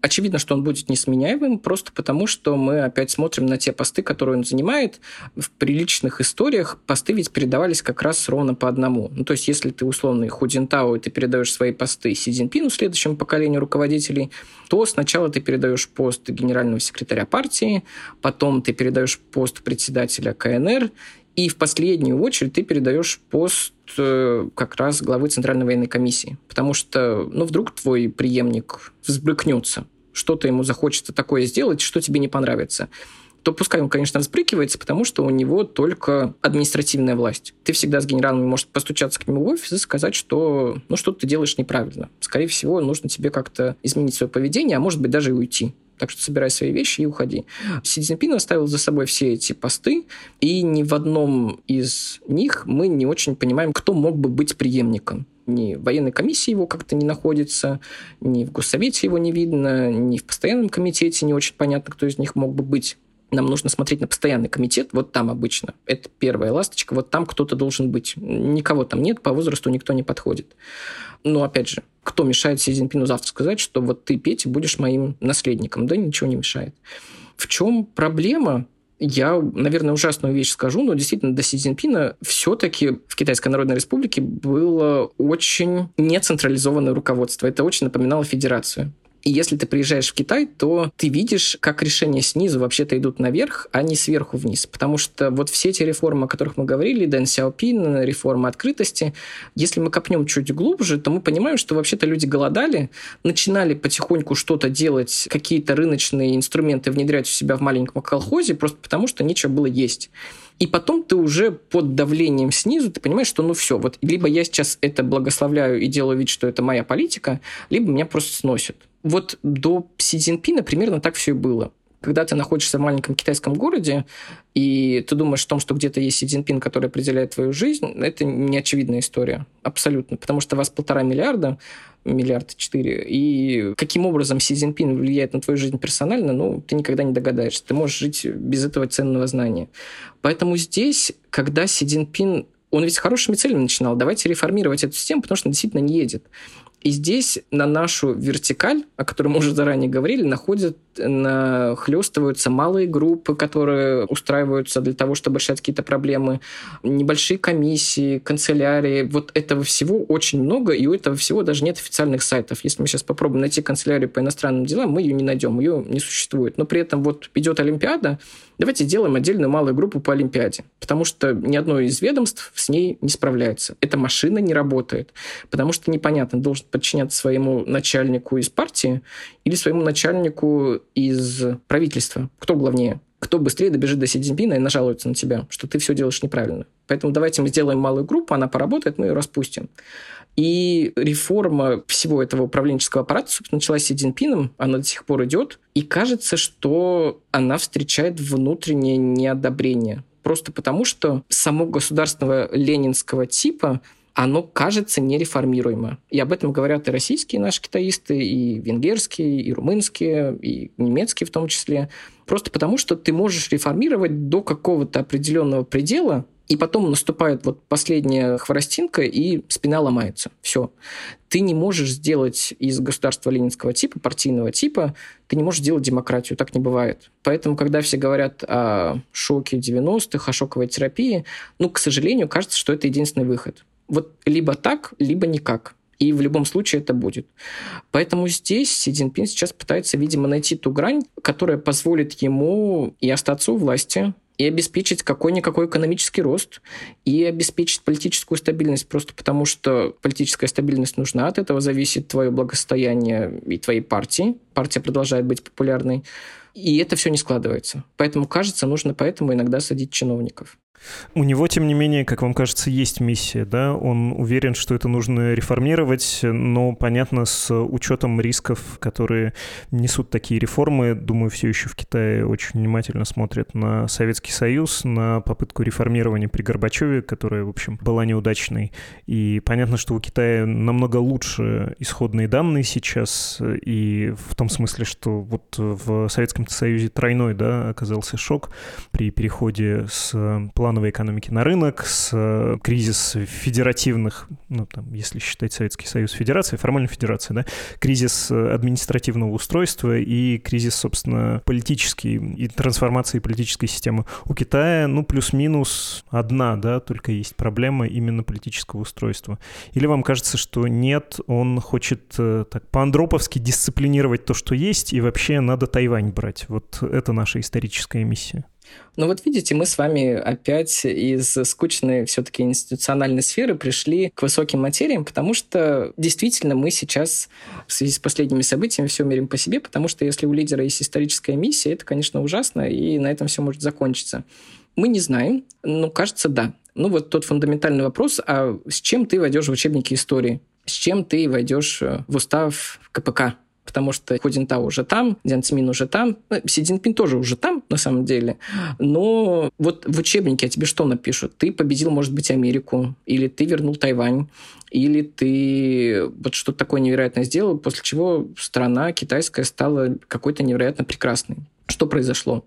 Очевидно, что он будет несменяемым, просто потому, что мы опять смотрим на те посты, которые он занимает. В приличных историях посты ведь передавались как раз ровно по одному. Ну, то есть, если ты условный Худинтао, и ты передаешь свои посты Си Цзиньпину, следующему поколению руководителей, то сначала ты передаешь пост генерального секретаря партии, потом ты передаешь пост председателя КНР, и в последнюю очередь ты передаешь пост э, как раз главы Центральной военной комиссии. Потому что, ну, вдруг твой преемник взбрыкнется, что-то ему захочется такое сделать, что тебе не понравится то пускай он, конечно, разбрыкивается, потому что у него только административная власть. Ты всегда с генералами можешь постучаться к нему в офис и сказать, что ну что ты делаешь неправильно. Скорее всего, нужно тебе как-то изменить свое поведение, а может быть даже и уйти. Так что собирай свои вещи и уходи. Си Цзиньпин оставил за собой все эти посты, и ни в одном из них мы не очень понимаем, кто мог бы быть преемником ни в военной комиссии его как-то не находится, ни в Госсовете его не видно, ни в постоянном комитете не очень понятно, кто из них мог бы быть. Нам нужно смотреть на постоянный комитет, вот там обычно. Это первая ласточка, вот там кто-то должен быть. Никого там нет, по возрасту никто не подходит. Но, опять же, кто мешает Си Цзиньпину завтра сказать, что вот ты, Петя, будешь моим наследником? Да ничего не мешает. В чем проблема? Я, наверное, ужасную вещь скажу, но действительно до Си Цзиньпина все-таки в Китайской Народной Республике было очень нецентрализованное руководство. Это очень напоминало федерацию. И если ты приезжаешь в Китай, то ты видишь, как решения снизу вообще-то идут наверх, а не сверху вниз. Потому что вот все эти реформы, о которых мы говорили, Дэн Сяопин, реформа открытости, если мы копнем чуть глубже, то мы понимаем, что вообще-то люди голодали, начинали потихоньку что-то делать, какие-то рыночные инструменты внедрять у себя в маленьком колхозе, просто потому что нечего было есть. И потом ты уже под давлением снизу, ты понимаешь, что ну все, вот либо я сейчас это благословляю и делаю вид, что это моя политика, либо меня просто сносят. Вот до Си Цзиньпина примерно так все и было. Когда ты находишься в маленьком китайском городе, и ты думаешь о том, что где-то есть Си Цзиньпин, который определяет твою жизнь, это неочевидная история. Абсолютно. Потому что вас полтора миллиарда, миллиард четыре, и каким образом Си Цзиньпин влияет на твою жизнь персонально, ну, ты никогда не догадаешься. Ты можешь жить без этого ценного знания. Поэтому здесь, когда Си Цзиньпин он ведь с хорошими целями начинал. Давайте реформировать эту систему, потому что она действительно не едет. И здесь на нашу вертикаль, о которой мы уже заранее говорили, находят, нахлестываются малые группы, которые устраиваются для того, чтобы решать какие-то проблемы, небольшие комиссии, канцелярии. Вот этого всего очень много, и у этого всего даже нет официальных сайтов. Если мы сейчас попробуем найти канцелярию по иностранным делам, мы ее не найдем, ее не существует. Но при этом вот идет Олимпиада, давайте сделаем отдельную малую группу по Олимпиаде, потому что ни одно из ведомств с ней не справляется. Эта машина не работает, потому что непонятно, должен подчиняться своему начальнику из партии или своему начальнику из правительства. Кто главнее? Кто быстрее добежит до Си Цзиньпина и нажалуется на тебя, что ты все делаешь неправильно. Поэтому давайте мы сделаем малую группу, она поработает, мы ее распустим. И реформа всего этого управленческого аппарата, собственно, началась Си Цзиньпином, она до сих пор идет, и кажется, что она встречает внутреннее неодобрение. Просто потому, что само государственного ленинского типа оно кажется нереформируемо. И об этом говорят и российские наши китаисты, и венгерские, и румынские, и немецкие в том числе. Просто потому, что ты можешь реформировать до какого-то определенного предела, И потом наступает вот последняя хворостинка, и спина ломается. Все. Ты не можешь сделать из государства ленинского типа, партийного типа, ты не можешь сделать демократию. Так не бывает. Поэтому, когда все говорят о шоке 90-х, о шоковой терапии, ну, к сожалению, кажется, что это единственный выход. Вот либо так, либо никак. И в любом случае это будет. Поэтому здесь Си Цзиньпин сейчас пытается, видимо, найти ту грань, которая позволит ему и остаться у власти, и обеспечить какой-никакой экономический рост, и обеспечить политическую стабильность, просто потому что политическая стабильность нужна, от этого зависит твое благосостояние и твоей партии. Партия продолжает быть популярной. И это все не складывается. Поэтому, кажется, нужно поэтому иногда садить чиновников. У него, тем не менее, как вам кажется, есть миссия, да? Он уверен, что это нужно реформировать, но, понятно, с учетом рисков, которые несут такие реформы, думаю, все еще в Китае очень внимательно смотрят на Советский Союз, на попытку реформирования при Горбачеве, которая, в общем, была неудачной. И понятно, что у Китая намного лучше исходные данные сейчас, и в том смысле, что вот в Советском Союзе тройной, да, оказался шок при переходе с плановой экономики на рынок, с э, кризис федеративных, ну, там, если считать Советский Союз федерацией, формально федерация, да, кризис э, административного устройства и кризис, собственно, политический и трансформации политической системы. У Китая, ну, плюс-минус одна, да, только есть проблема именно политического устройства. Или вам кажется, что нет, он хочет э, так по-андроповски дисциплинировать то, что есть, и вообще надо Тайвань брать. Вот это наша историческая миссия. Ну вот видите, мы с вами опять из скучной все-таки институциональной сферы пришли к высоким материям, потому что действительно мы сейчас в связи с последними событиями все мерим по себе, потому что если у лидера есть историческая миссия, это, конечно, ужасно, и на этом все может закончиться. Мы не знаем, но кажется, да. Ну вот тот фундаментальный вопрос, а с чем ты войдешь в учебники истории? С чем ты войдешь в устав КПК? Потому что Ху уже там, Дзян Цимин уже там, ну, Си Цзиньпин тоже уже там, на самом деле. Но вот в учебнике о тебе что напишут? Ты победил, может быть, Америку, или ты вернул Тайвань, или ты вот что-то такое невероятное сделал, после чего страна китайская стала какой-то невероятно прекрасной. Что произошло?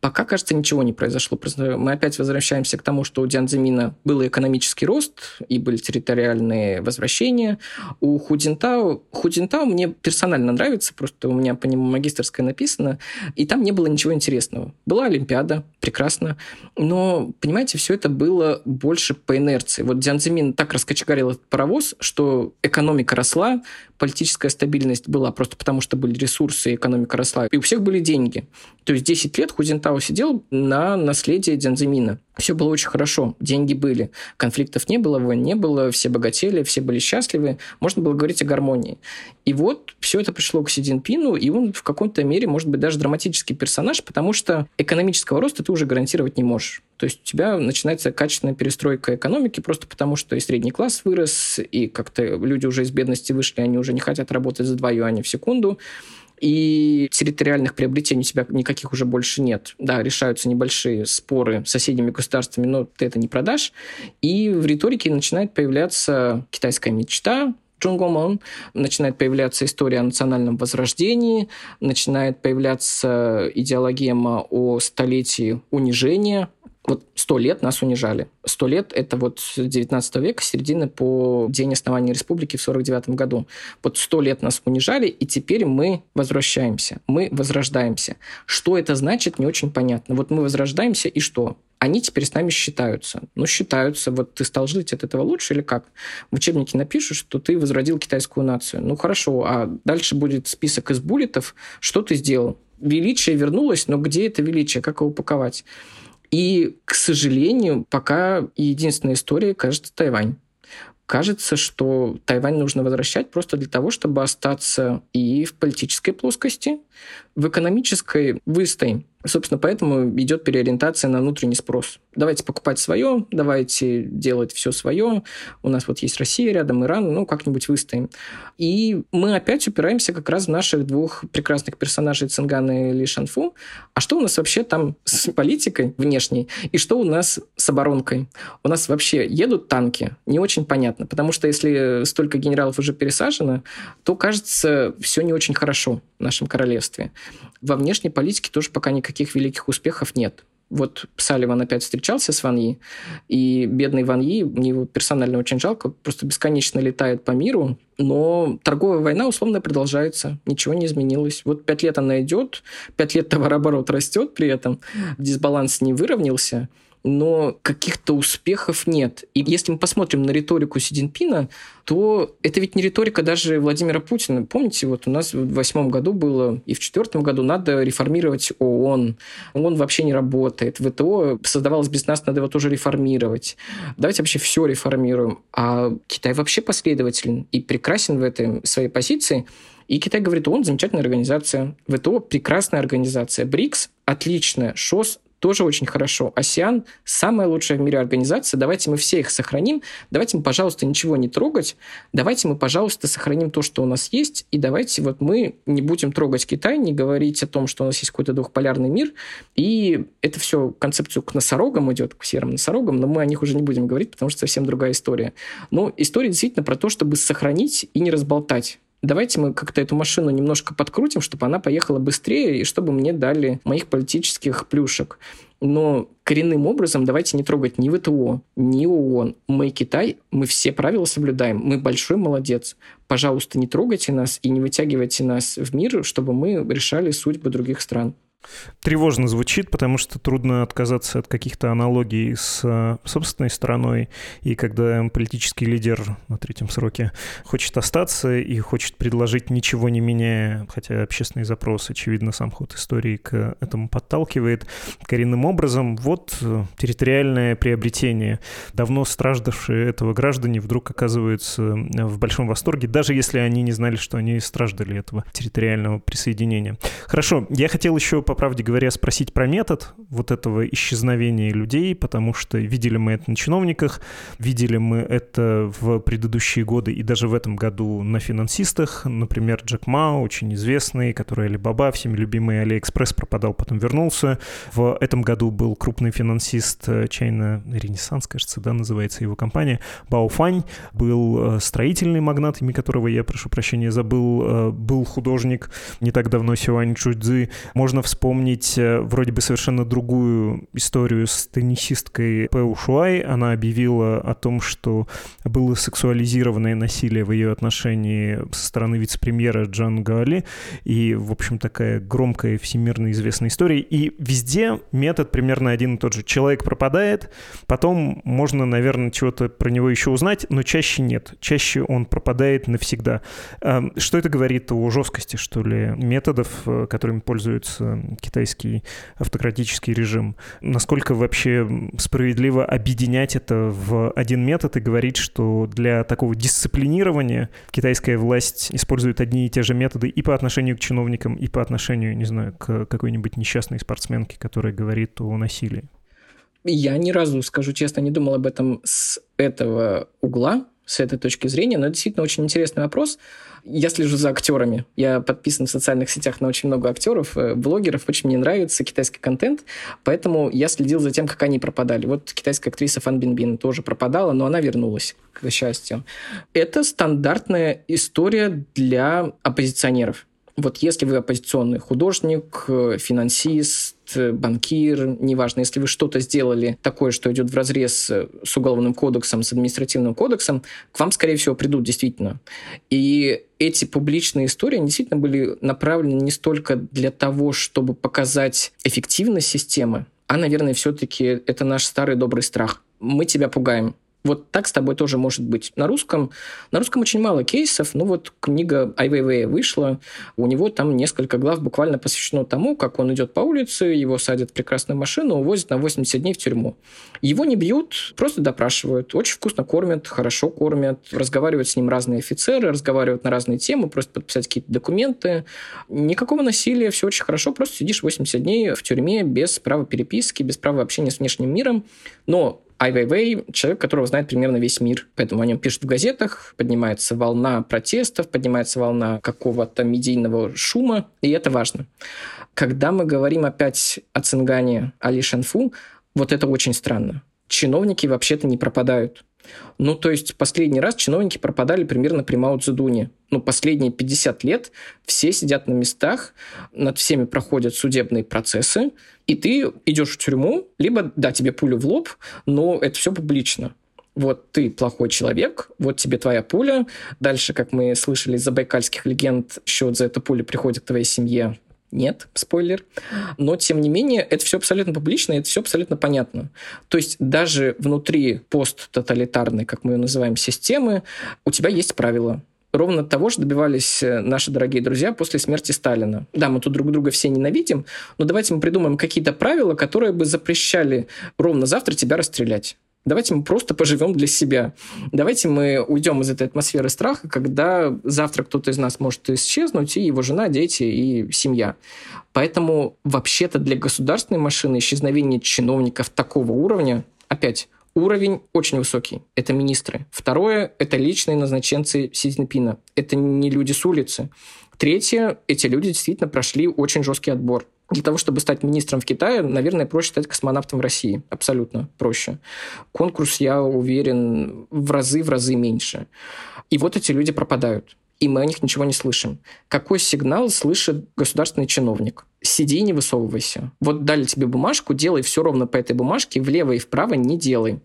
Пока, кажется, ничего не произошло. Мы опять возвращаемся к тому, что у Дзянзимина был экономический рост и были территориальные возвращения. У Худинтао... Худинтао мне персонально нравится, просто у меня по нему магистрская написано, и там не было ничего интересного. Была Олимпиада, прекрасно, но, понимаете, все это было больше по инерции. Вот Дзянзимин так раскочегарил этот паровоз, что экономика росла, политическая стабильность была просто потому, что были ресурсы, экономика росла, и у всех были деньги. То есть 10 лет Худинтао сидел на наследие Дзянзимина. Все было очень хорошо, деньги были, конфликтов не было, войн не было, все богатели, все были счастливы, можно было говорить о гармонии. И вот все это пришло к Си Цзиньпину, и он в какой-то мере может быть даже драматический персонаж, потому что экономического роста ты уже гарантировать не можешь. То есть у тебя начинается качественная перестройка экономики просто потому, что и средний класс вырос, и как-то люди уже из бедности вышли, они уже не хотят работать за 2 юаня в секунду и территориальных приобретений у тебя никаких уже больше нет. Да, решаются небольшие споры с соседними государствами, но ты это не продашь. И в риторике начинает появляться китайская мечта, Джунгомон, начинает появляться история о национальном возрождении, начинает появляться идеологема о столетии унижения вот сто лет нас унижали. Сто лет – это вот с 19 века, середины по день основания республики в 49 году. Вот сто лет нас унижали, и теперь мы возвращаемся, мы возрождаемся. Что это значит, не очень понятно. Вот мы возрождаемся, и что? они теперь с нами считаются. Ну, считаются. Вот ты стал жить от этого лучше или как? В учебнике напишут, что ты возродил китайскую нацию. Ну, хорошо, а дальше будет список из буллетов. Что ты сделал? Величие вернулось, но где это величие? Как его упаковать? И, к сожалению, пока единственная история, кажется, Тайвань. Кажется, что Тайвань нужно возвращать просто для того, чтобы остаться и в политической плоскости, в экономической выстоим. Собственно, поэтому идет переориентация на внутренний спрос. Давайте покупать свое, давайте делать все свое. У нас вот есть Россия рядом, Иран, ну, как-нибудь выстоим. И мы опять упираемся как раз в наших двух прекрасных персонажей Цингана и Ли Шанфу. А что у нас вообще там с политикой внешней? И что у нас с оборонкой? У нас вообще едут танки? Не очень понятно, потому что если столько генералов уже пересажено, то, кажется, все не очень хорошо в нашем королевстве. Во внешней политике тоже пока никаких великих успехов нет. Вот Салливан опять встречался с Ван Yi, и бедный Ван Yi, мне его персонально очень жалко, просто бесконечно летает по миру, но торговая война условно продолжается, ничего не изменилось. Вот пять лет она идет, пять лет товарооборот растет при этом, дисбаланс не выровнялся, но каких-то успехов нет. И если мы посмотрим на риторику Си Цзиньпина, то это ведь не риторика даже Владимира Путина. Помните, вот у нас в восьмом году было, и в четвертом году надо реформировать ООН. ООН вообще не работает. ВТО создавалось без нас, надо его тоже реформировать. Давайте вообще все реформируем. А Китай вообще последователен и прекрасен в этой своей позиции. И Китай говорит, он замечательная организация, ВТО прекрасная организация, БРИКС отличная, ШОС тоже очень хорошо. АСИАН – самая лучшая в мире организация. Давайте мы все их сохраним. Давайте мы, пожалуйста, ничего не трогать. Давайте мы, пожалуйста, сохраним то, что у нас есть. И давайте вот мы не будем трогать Китай, не говорить о том, что у нас есть какой-то двухполярный мир. И это все концепцию к носорогам идет, к серым носорогам, но мы о них уже не будем говорить, потому что совсем другая история. Но история действительно про то, чтобы сохранить и не разболтать давайте мы как-то эту машину немножко подкрутим, чтобы она поехала быстрее и чтобы мне дали моих политических плюшек. Но коренным образом давайте не трогать ни ВТО, ни ООН. Мы Китай, мы все правила соблюдаем, мы большой молодец. Пожалуйста, не трогайте нас и не вытягивайте нас в мир, чтобы мы решали судьбы других стран. Тревожно звучит, потому что трудно отказаться от каких-то аналогий с э, собственной страной. И когда политический лидер на третьем сроке хочет остаться и хочет предложить ничего не меняя, хотя общественный запрос, очевидно, сам ход истории к этому подталкивает, коренным образом, вот э, территориальное приобретение. Давно страждавшие этого граждане вдруг оказываются в большом восторге, даже если они не знали, что они страждали этого территориального присоединения. Хорошо, я хотел еще по правде говоря, спросить про метод вот этого исчезновения людей, потому что видели мы это на чиновниках, видели мы это в предыдущие годы и даже в этом году на финансистах. Например, Джек Ма, очень известный, который Alibaba, всеми любимый Алиэкспресс, пропадал, потом вернулся. В этом году был крупный финансист э, China Renaissance, кажется, да, называется его компания, Бао Фань, был э, строительный магнат, имя которого я, прошу прощения, забыл, э, был художник не так давно Сюань Чудзи. Можно вспомнить вспомнить э, вроде бы совершенно другую историю с теннисисткой Пэу Шуай. Она объявила о том, что было сексуализированное насилие в ее отношении со стороны вице-премьера Джан Гали. И, в общем, такая громкая, всемирно известная история. И везде метод примерно один и тот же. Человек пропадает, потом можно, наверное, чего-то про него еще узнать, но чаще нет. Чаще он пропадает навсегда. Эм, что это говорит о жесткости, что ли, методов, э, которыми пользуются китайский автократический режим. Насколько вообще справедливо объединять это в один метод и говорить, что для такого дисциплинирования китайская власть использует одни и те же методы и по отношению к чиновникам, и по отношению, не знаю, к какой-нибудь несчастной спортсменке, которая говорит о насилии? Я ни разу, скажу честно, не думал об этом с этого угла, с этой точки зрения, но действительно очень интересный вопрос. Я слежу за актерами. Я подписан в социальных сетях на очень много актеров, э, блогеров. Очень мне нравится китайский контент, поэтому я следил за тем, как они пропадали. Вот китайская актриса Фан Бинбин тоже пропадала, но она вернулась, к счастью. Это стандартная история для оппозиционеров. Вот если вы оппозиционный художник, э, финансист, Э, банкир, неважно, если вы что-то сделали такое, что идет в разрез э, с уголовным кодексом, с административным кодексом, к вам, скорее всего, придут действительно. И эти публичные истории действительно были направлены не столько для того, чтобы показать эффективность системы, а, наверное, все-таки это наш старый добрый страх. Мы тебя пугаем, вот так с тобой тоже может быть. На русском, на русском очень мало кейсов. Ну вот книга Ай Weiwei вышла, у него там несколько глав буквально посвящено тому, как он идет по улице, его садят в прекрасную машину, увозят на 80 дней в тюрьму. Его не бьют, просто допрашивают. Очень вкусно кормят, хорошо кормят, разговаривают с ним разные офицеры, разговаривают на разные темы, просто подписать какие-то документы. Никакого насилия, все очень хорошо, просто сидишь 80 дней в тюрьме без права переписки, без права общения с внешним миром. Но Ай Weiwei – человек, которого знает примерно весь мир. Поэтому о нем пишут в газетах, поднимается волна протестов, поднимается волна какого-то медийного шума, и это важно. Когда мы говорим опять о Цингане Али Шенфу, вот это очень странно. Чиновники вообще-то не пропадают. Ну, то есть последний раз чиновники пропадали примерно при Мао Цзэдуне. Ну, последние 50 лет все сидят на местах, над всеми проходят судебные процессы, и ты идешь в тюрьму, либо, да, тебе пулю в лоб, но это все публично вот ты плохой человек, вот тебе твоя пуля. Дальше, как мы слышали из забайкальских легенд, счет за эту пулю приходит к твоей семье. Нет, спойлер. Но, тем не менее, это все абсолютно публично, это все абсолютно понятно. То есть даже внутри посттоталитарной, как мы ее называем, системы, у тебя есть правила. Ровно того же добивались э, наши дорогие друзья после смерти Сталина. Да, мы тут друг друга все ненавидим, но давайте мы придумаем какие-то правила, которые бы запрещали ровно завтра тебя расстрелять. Давайте мы просто поживем для себя. Давайте мы уйдем из этой атмосферы страха, когда завтра кто-то из нас может исчезнуть, и его жена, дети и семья. Поэтому вообще-то для государственной машины исчезновение чиновников такого уровня, опять, Уровень очень высокий. Это министры. Второе – это личные назначенцы Си Цзиньпина. Это не люди с улицы. Третье – эти люди действительно прошли очень жесткий отбор. Для того, чтобы стать министром в Китае, наверное, проще стать космонавтом в России. Абсолютно проще. Конкурс, я уверен, в разы, в разы меньше. И вот эти люди пропадают и мы о них ничего не слышим. Какой сигнал слышит государственный чиновник? Сиди и не высовывайся. Вот дали тебе бумажку, делай все ровно по этой бумажке, влево и вправо не делай.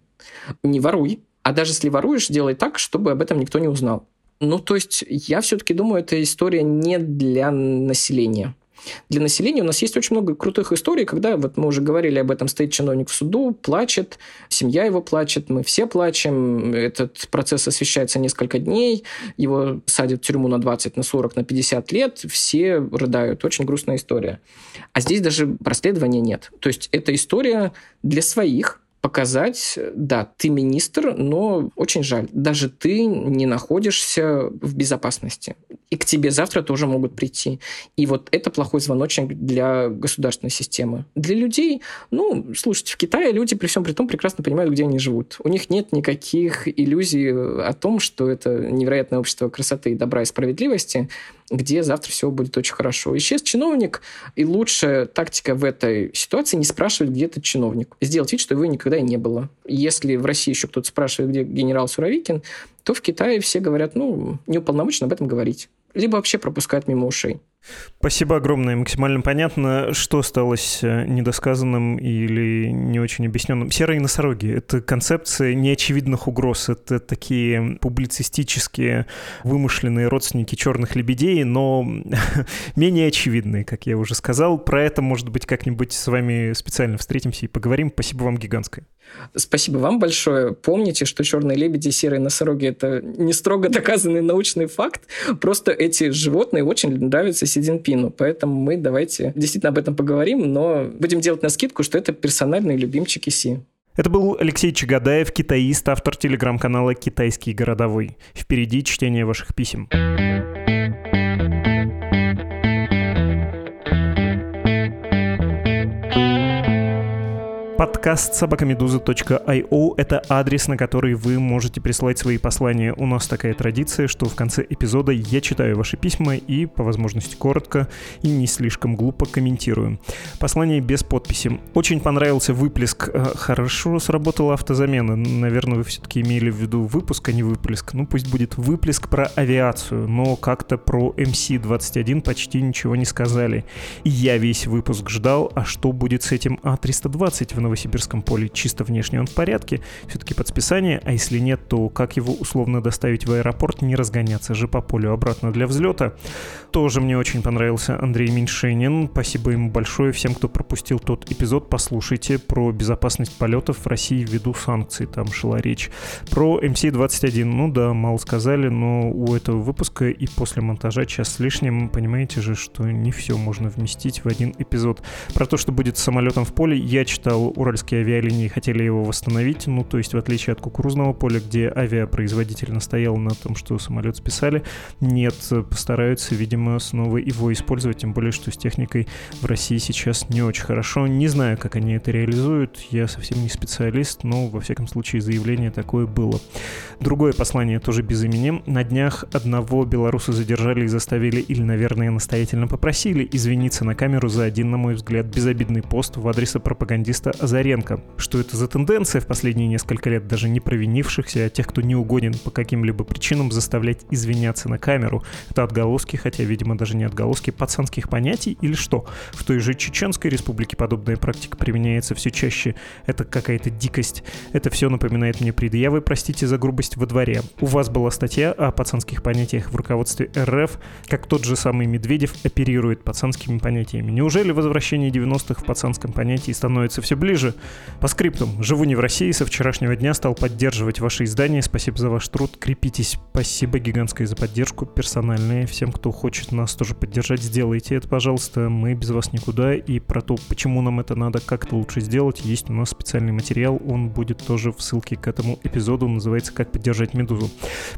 Не воруй. А даже если воруешь, делай так, чтобы об этом никто не узнал. Ну, то есть я все-таки думаю, эта история не для населения. Для населения у нас есть очень много крутых историй, когда, вот мы уже говорили об этом, стоит чиновник в суду, плачет, семья его плачет, мы все плачем, этот процесс освещается несколько дней, его садят в тюрьму на 20, на 40, на 50 лет, все рыдают. Очень грустная история. А здесь даже расследования нет. То есть это история для своих, показать, да, ты министр, но очень жаль, даже ты не находишься в безопасности. И к тебе завтра тоже могут прийти. И вот это плохой звоночек для государственной системы. Для людей, ну, слушайте, в Китае люди при всем при том прекрасно понимают, где они живут. У них нет никаких иллюзий о том, что это невероятное общество красоты, добра и справедливости где завтра все будет очень хорошо. Исчез чиновник, и лучшая тактика в этой ситуации не спрашивать, где этот чиновник. Сделать вид, что его никогда и не было. Если в России еще кто-то спрашивает, где генерал Суровикин, то в Китае все говорят, ну, не уполномочен об этом говорить. Либо вообще пропускают мимо ушей. Спасибо огромное. Максимально понятно, что осталось э, недосказанным или не очень объясненным. Серые носороги — это концепция неочевидных угроз. Это такие публицистические вымышленные родственники черных лебедей, но менее очевидные, как я уже сказал. Про это, может быть, как-нибудь с вами специально встретимся и поговорим. Спасибо вам гигантское. Спасибо вам большое. Помните, что черные лебеди и серые носороги — это не строго доказанный научный факт. Просто эти животные очень нравятся Си Цзиньпину. Поэтому мы давайте действительно об этом поговорим, но будем делать на скидку, что это персональные любимчики Си. Это был Алексей Чагадаев, китаист, автор телеграм-канала «Китайский городовой». Впереди чтение ваших писем. Подкаст собакамедуза.io — это адрес, на который вы можете присылать свои послания. У нас такая традиция, что в конце эпизода я читаю ваши письма и, по возможности, коротко и не слишком глупо комментирую. Послание без подписи. Очень понравился выплеск. Э, хорошо сработала автозамена. Наверное, вы все-таки имели в виду выпуск, а не выплеск. Ну, пусть будет выплеск про авиацию, но как-то про MC-21 почти ничего не сказали. Я весь выпуск ждал, а что будет с этим А-320 в Новосибирском поле чисто внешне он в порядке, все-таки под списание, а если нет, то как его условно доставить в аэропорт, не разгоняться же по полю обратно для взлета. Тоже мне очень понравился Андрей Меньшенин, спасибо ему большое всем, кто пропустил тот эпизод, послушайте про безопасность полетов в России ввиду санкций, там шла речь. Про MC-21, ну да, мало сказали, но у этого выпуска и после монтажа час с лишним, понимаете же, что не все можно вместить в один эпизод. Про то, что будет с самолетом в поле, я читал уральские авиалинии хотели его восстановить, ну, то есть в отличие от кукурузного поля, где авиапроизводитель настоял на том, что самолет списали, нет, постараются, видимо, снова его использовать, тем более, что с техникой в России сейчас не очень хорошо. Не знаю, как они это реализуют, я совсем не специалист, но, во всяком случае, заявление такое было. Другое послание тоже без имени. На днях одного белоруса задержали и заставили, или, наверное, настоятельно попросили извиниться на камеру за один, на мой взгляд, безобидный пост в адрес пропагандиста Лазаренко. Что это за тенденция в последние несколько лет даже не провинившихся, а тех, кто не угоден по каким-либо причинам, заставлять извиняться на камеру? Это отголоски, хотя, видимо, даже не отголоски пацанских понятий или что? В той же Чеченской республике подобная практика применяется все чаще. Это какая-то дикость. Это все напоминает мне предъявы, простите за грубость, во дворе. У вас была статья о пацанских понятиях в руководстве РФ, как тот же самый Медведев оперирует пацанскими понятиями. Неужели возвращение 90-х в пацанском понятии становится все ближе? По скриптам. Живу не в России, со вчерашнего дня стал поддерживать ваши издания. Спасибо за ваш труд. Крепитесь. Спасибо гигантское за поддержку. Персональное. Всем, кто хочет нас тоже поддержать, сделайте это, пожалуйста. Мы без вас никуда. И про то, почему нам это надо, как это лучше сделать, есть у нас специальный материал. Он будет тоже в ссылке к этому эпизоду. Называется «Как поддержать Медузу».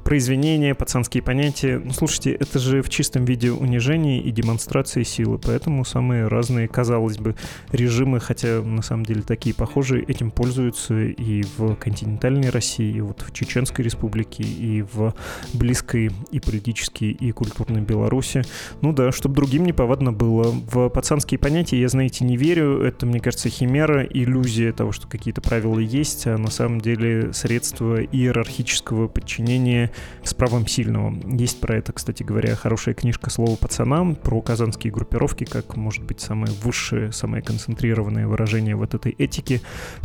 Про извинения, пацанские понятия. Ну, слушайте, это же в чистом виде унижение и демонстрация силы. Поэтому самые разные, казалось бы, режимы, хотя на самом деле такие похожие, этим пользуются и в континентальной России, и вот в Чеченской республике, и в близкой и политической, и культурной Беларуси. Ну да, чтобы другим не повадно было. В пацанские понятия я, знаете, не верю. Это, мне кажется, химера, иллюзия того, что какие-то правила есть, а на самом деле средства иерархического подчинения с правом сильного. Есть про это, кстати говоря, хорошая книжка «Слово пацанам» про казанские группировки, как, может быть, самое высшее, самое концентрированное выражение вот этой этики,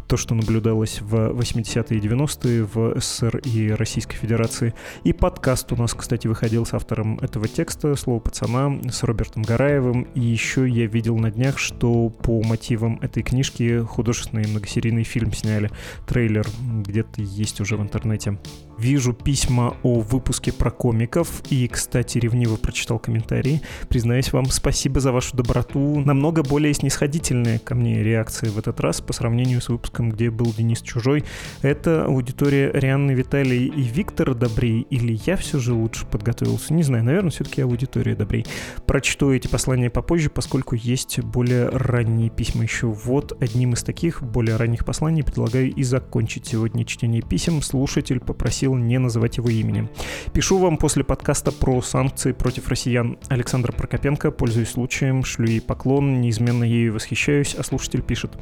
то, что наблюдалось в 80-е и 90-е в СССР и Российской Федерации. И подкаст у нас, кстати, выходил с автором этого текста «Слово пацана» с Робертом Гараевым. И еще я видел на днях, что по мотивам этой книжки художественный многосерийный фильм сняли. Трейлер где-то есть уже в интернете. Вижу письма о выпуске про комиков и, кстати, ревниво прочитал комментарии. Признаюсь вам, спасибо за вашу доброту. Намного более снисходительные ко мне реакции в этот раз по сравнению с выпуском, где был Денис Чужой. Это аудитория Рианны Виталий и Виктора Добрей, или я все же лучше подготовился? Не знаю, наверное, все-таки аудитория Добрей. Прочту эти послания попозже, поскольку есть более ранние письма еще. Вот одним из таких более ранних посланий предлагаю и закончить сегодня чтение писем. Слушатель попросил не называть его именем. Пишу вам после подкаста про санкции против россиян. Александр Прокопенко, пользуясь случаем, шлю ей поклон, неизменно ею восхищаюсь, а слушатель пишет.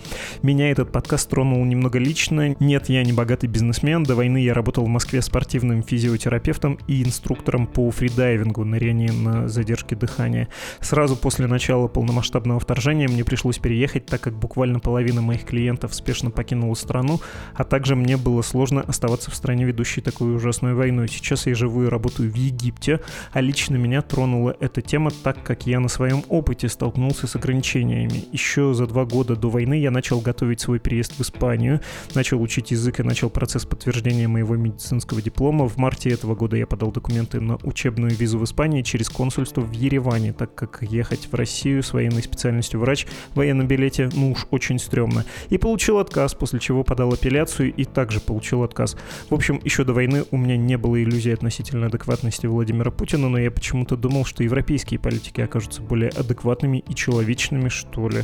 Меня этот подкаст тронул немного лично. Нет, я не богатый бизнесмен. До войны я работал в Москве спортивным физиотерапевтом и инструктором по фридайвингу, ныряние на задержке дыхания. Сразу после начала полномасштабного вторжения мне пришлось переехать, так как буквально половина моих клиентов спешно покинула страну, а также мне было сложно оставаться в стране ведущей такой ужасной войной. Сейчас я живу и работаю в Египте, а лично меня тронула эта тема, так как я на своем опыте столкнулся с ограничениями. Еще за два года до войны я начал готовить свой переезд в Испанию, начал учить язык и начал процесс подтверждения моего медицинского диплома. В марте этого года я подал документы на учебную визу в Испании через консульство в Ереване, так как ехать в Россию с военной специальностью врач в военном билете, ну уж очень стрёмно. И получил отказ, после чего подал апелляцию и также получил отказ. В общем, еще до войны у меня не было иллюзий относительно адекватности Владимира Путина, но я почему-то думал, что европейские политики окажутся более адекватными и человечными, что ли.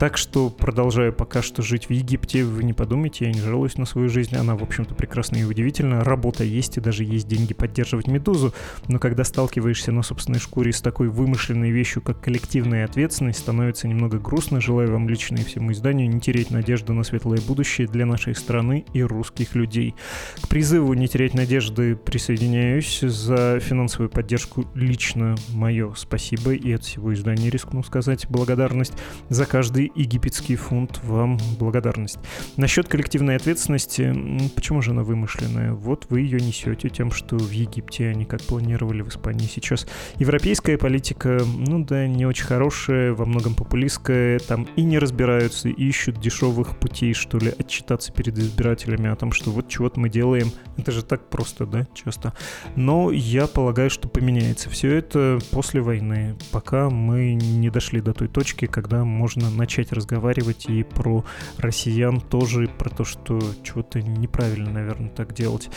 Так что продолжаю пока что жить в Египте. Вы не подумайте, я не жалуюсь на свою жизнь. Она, в общем-то, прекрасная и удивительная. Работа есть, и даже есть деньги поддерживать «Медузу». Но когда сталкиваешься на собственной шкуре с такой вымышленной вещью, как коллективная ответственность, становится немного грустно. Желаю вам лично и всему изданию не терять надежду на светлое будущее для нашей страны и русских людей. К призыву не терять надежды присоединяюсь. За финансовую поддержку лично мое спасибо. И от всего издания рискну сказать благодарность за каждый египетский фунт вам благодарность. Насчет коллективной ответственности, почему же она вымышленная? Вот вы ее несете тем, что в Египте они как планировали в Испании сейчас. Европейская политика, ну да, не очень хорошая, во многом популистская, там и не разбираются, и ищут дешевых путей, что ли, отчитаться перед избирателями о том, что вот чего-то мы делаем. Это же так просто, да, часто. Но я полагаю, что поменяется все это после войны, пока мы не дошли до той точки, когда можно начать начать разговаривать и про россиян тоже, про то, что чего-то неправильно, наверное, так делать.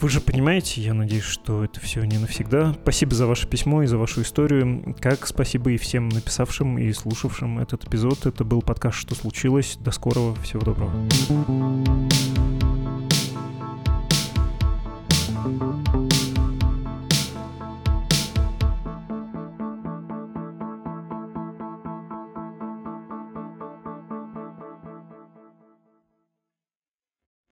Вы же понимаете, я надеюсь, что это все не навсегда. Спасибо за ваше письмо и за вашу историю. Как спасибо и всем написавшим и слушавшим этот эпизод. Это был подкаст «Что случилось?». До скорого. Всего доброго. thank you